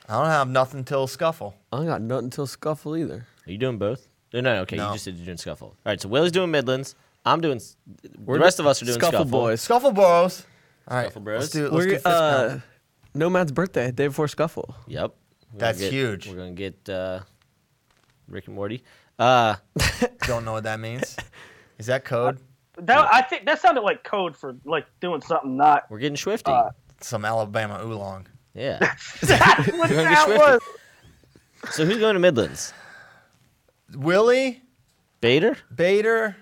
I don't have nothing till scuffle. I got nothing till scuffle either. Are you doing both? No, no, okay. No. You just said you're doing Scuffle. All right, so Willie's doing Midlands. I'm doing. s- We're the rest of us are doing Scuffle Scuffle. Boys. Scuffle bros. All right, Scuffle bros. let's do. Let's We're do fist uh, pound. Nomad's birthday, day before scuffle. Yep. We're gonna That's get- huge. We're gonna get uh, Rick and Morty. Uh, Don't know what that means. Is that code? That I think that sounded like code for like doing something not. we're getting Swifty. Uh, Some Alabama oolong. yeah. That's what gonna get that swifted. was. so who's going to Midlands? Willie Bader. Bader.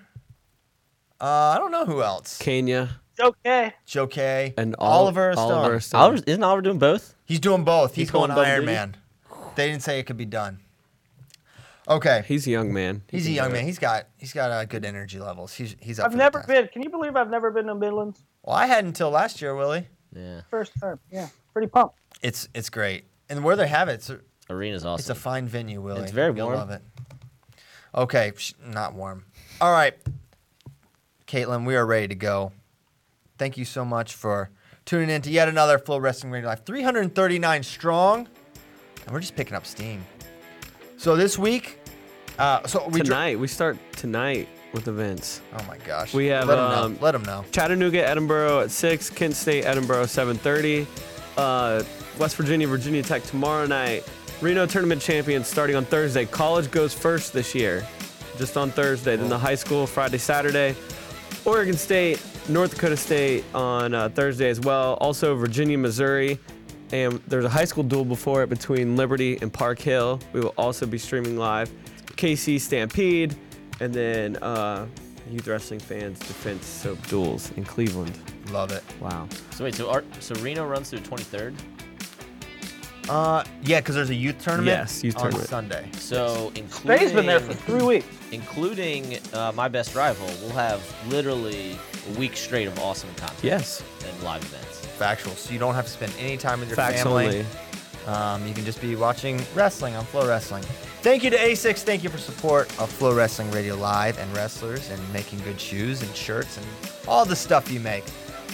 Uh, I don't know who else. Kenya Okay. Joe K. and Ol- Oliver Stone. Oliver Stone. Oliver, isn't Oliver doing both? He's doing both. He's, He's going, going double Iron duty? Man. They didn't say it could be done. Okay. He's a young man. He He's a can young do man. it. He's got he's got uh, good energy levels. He's he's up I've for the never task. been. Can you believe I've never been to Midlands? Well, I had until last year, Willie. Yeah. First time. Yeah. Pretty pumped. It's it's great, and where they have it, it's Arena's awesome. it's a fine venue, Willie. It's very You'll warm. love it. Okay, sh- not warm. All right, Caitlin, we are ready to go. Thank you so much for tuning in to yet another FloWrestling Radio Live. 339 strong, and we're just picking up steam. So this week, uh, so we dr- Tonight, we start tonight with events. oh my gosh, We have, let 'em um, know. Let them know. Chattanooga, Edinboro at 6, Kent State, Edinboro 7.30. Uh, West Virginia, Virginia Tech tomorrow night. Reno tournament champions starting on Thursday. College goes first this year, just on Thursday. Then the high school Friday, Saturday. Oregon State, North Dakota State on uh, Thursday as well. Also Virginia, Missouri, and there's a high school duel before it between Liberty and Park Hill. We will also be streaming live. KC Stampede, and then uh, youth wrestling fans defense soap duels in Cleveland. Love it. Wow. So wait, so, our, so Reno runs through 23rd. Uh, yeah, because there's a youth tournament. Yes, youth on tournament. Sunday. So including Spade's been there for three weeks. including uh, my best rival, we'll have literally a week straight of awesome content Yes. and live events. Factual. So you don't have to spend any time with your Facts family. only. Um, you can just be watching wrestling on FloWrestling. Thank you to ASICS. Thank you for support of FloWrestling Radio Live and wrestlers and making good shoes and shirts and all the stuff you make.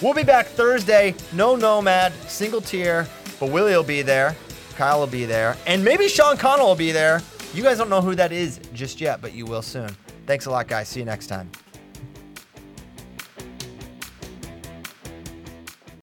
We'll be back Thursday. No Nomad, single tier, but Willie will be there. Kyle will be there. And maybe Sean Connell will be there. You guys don't know who that is just yet, but you will soon. Thanks a lot, guys. See you next time.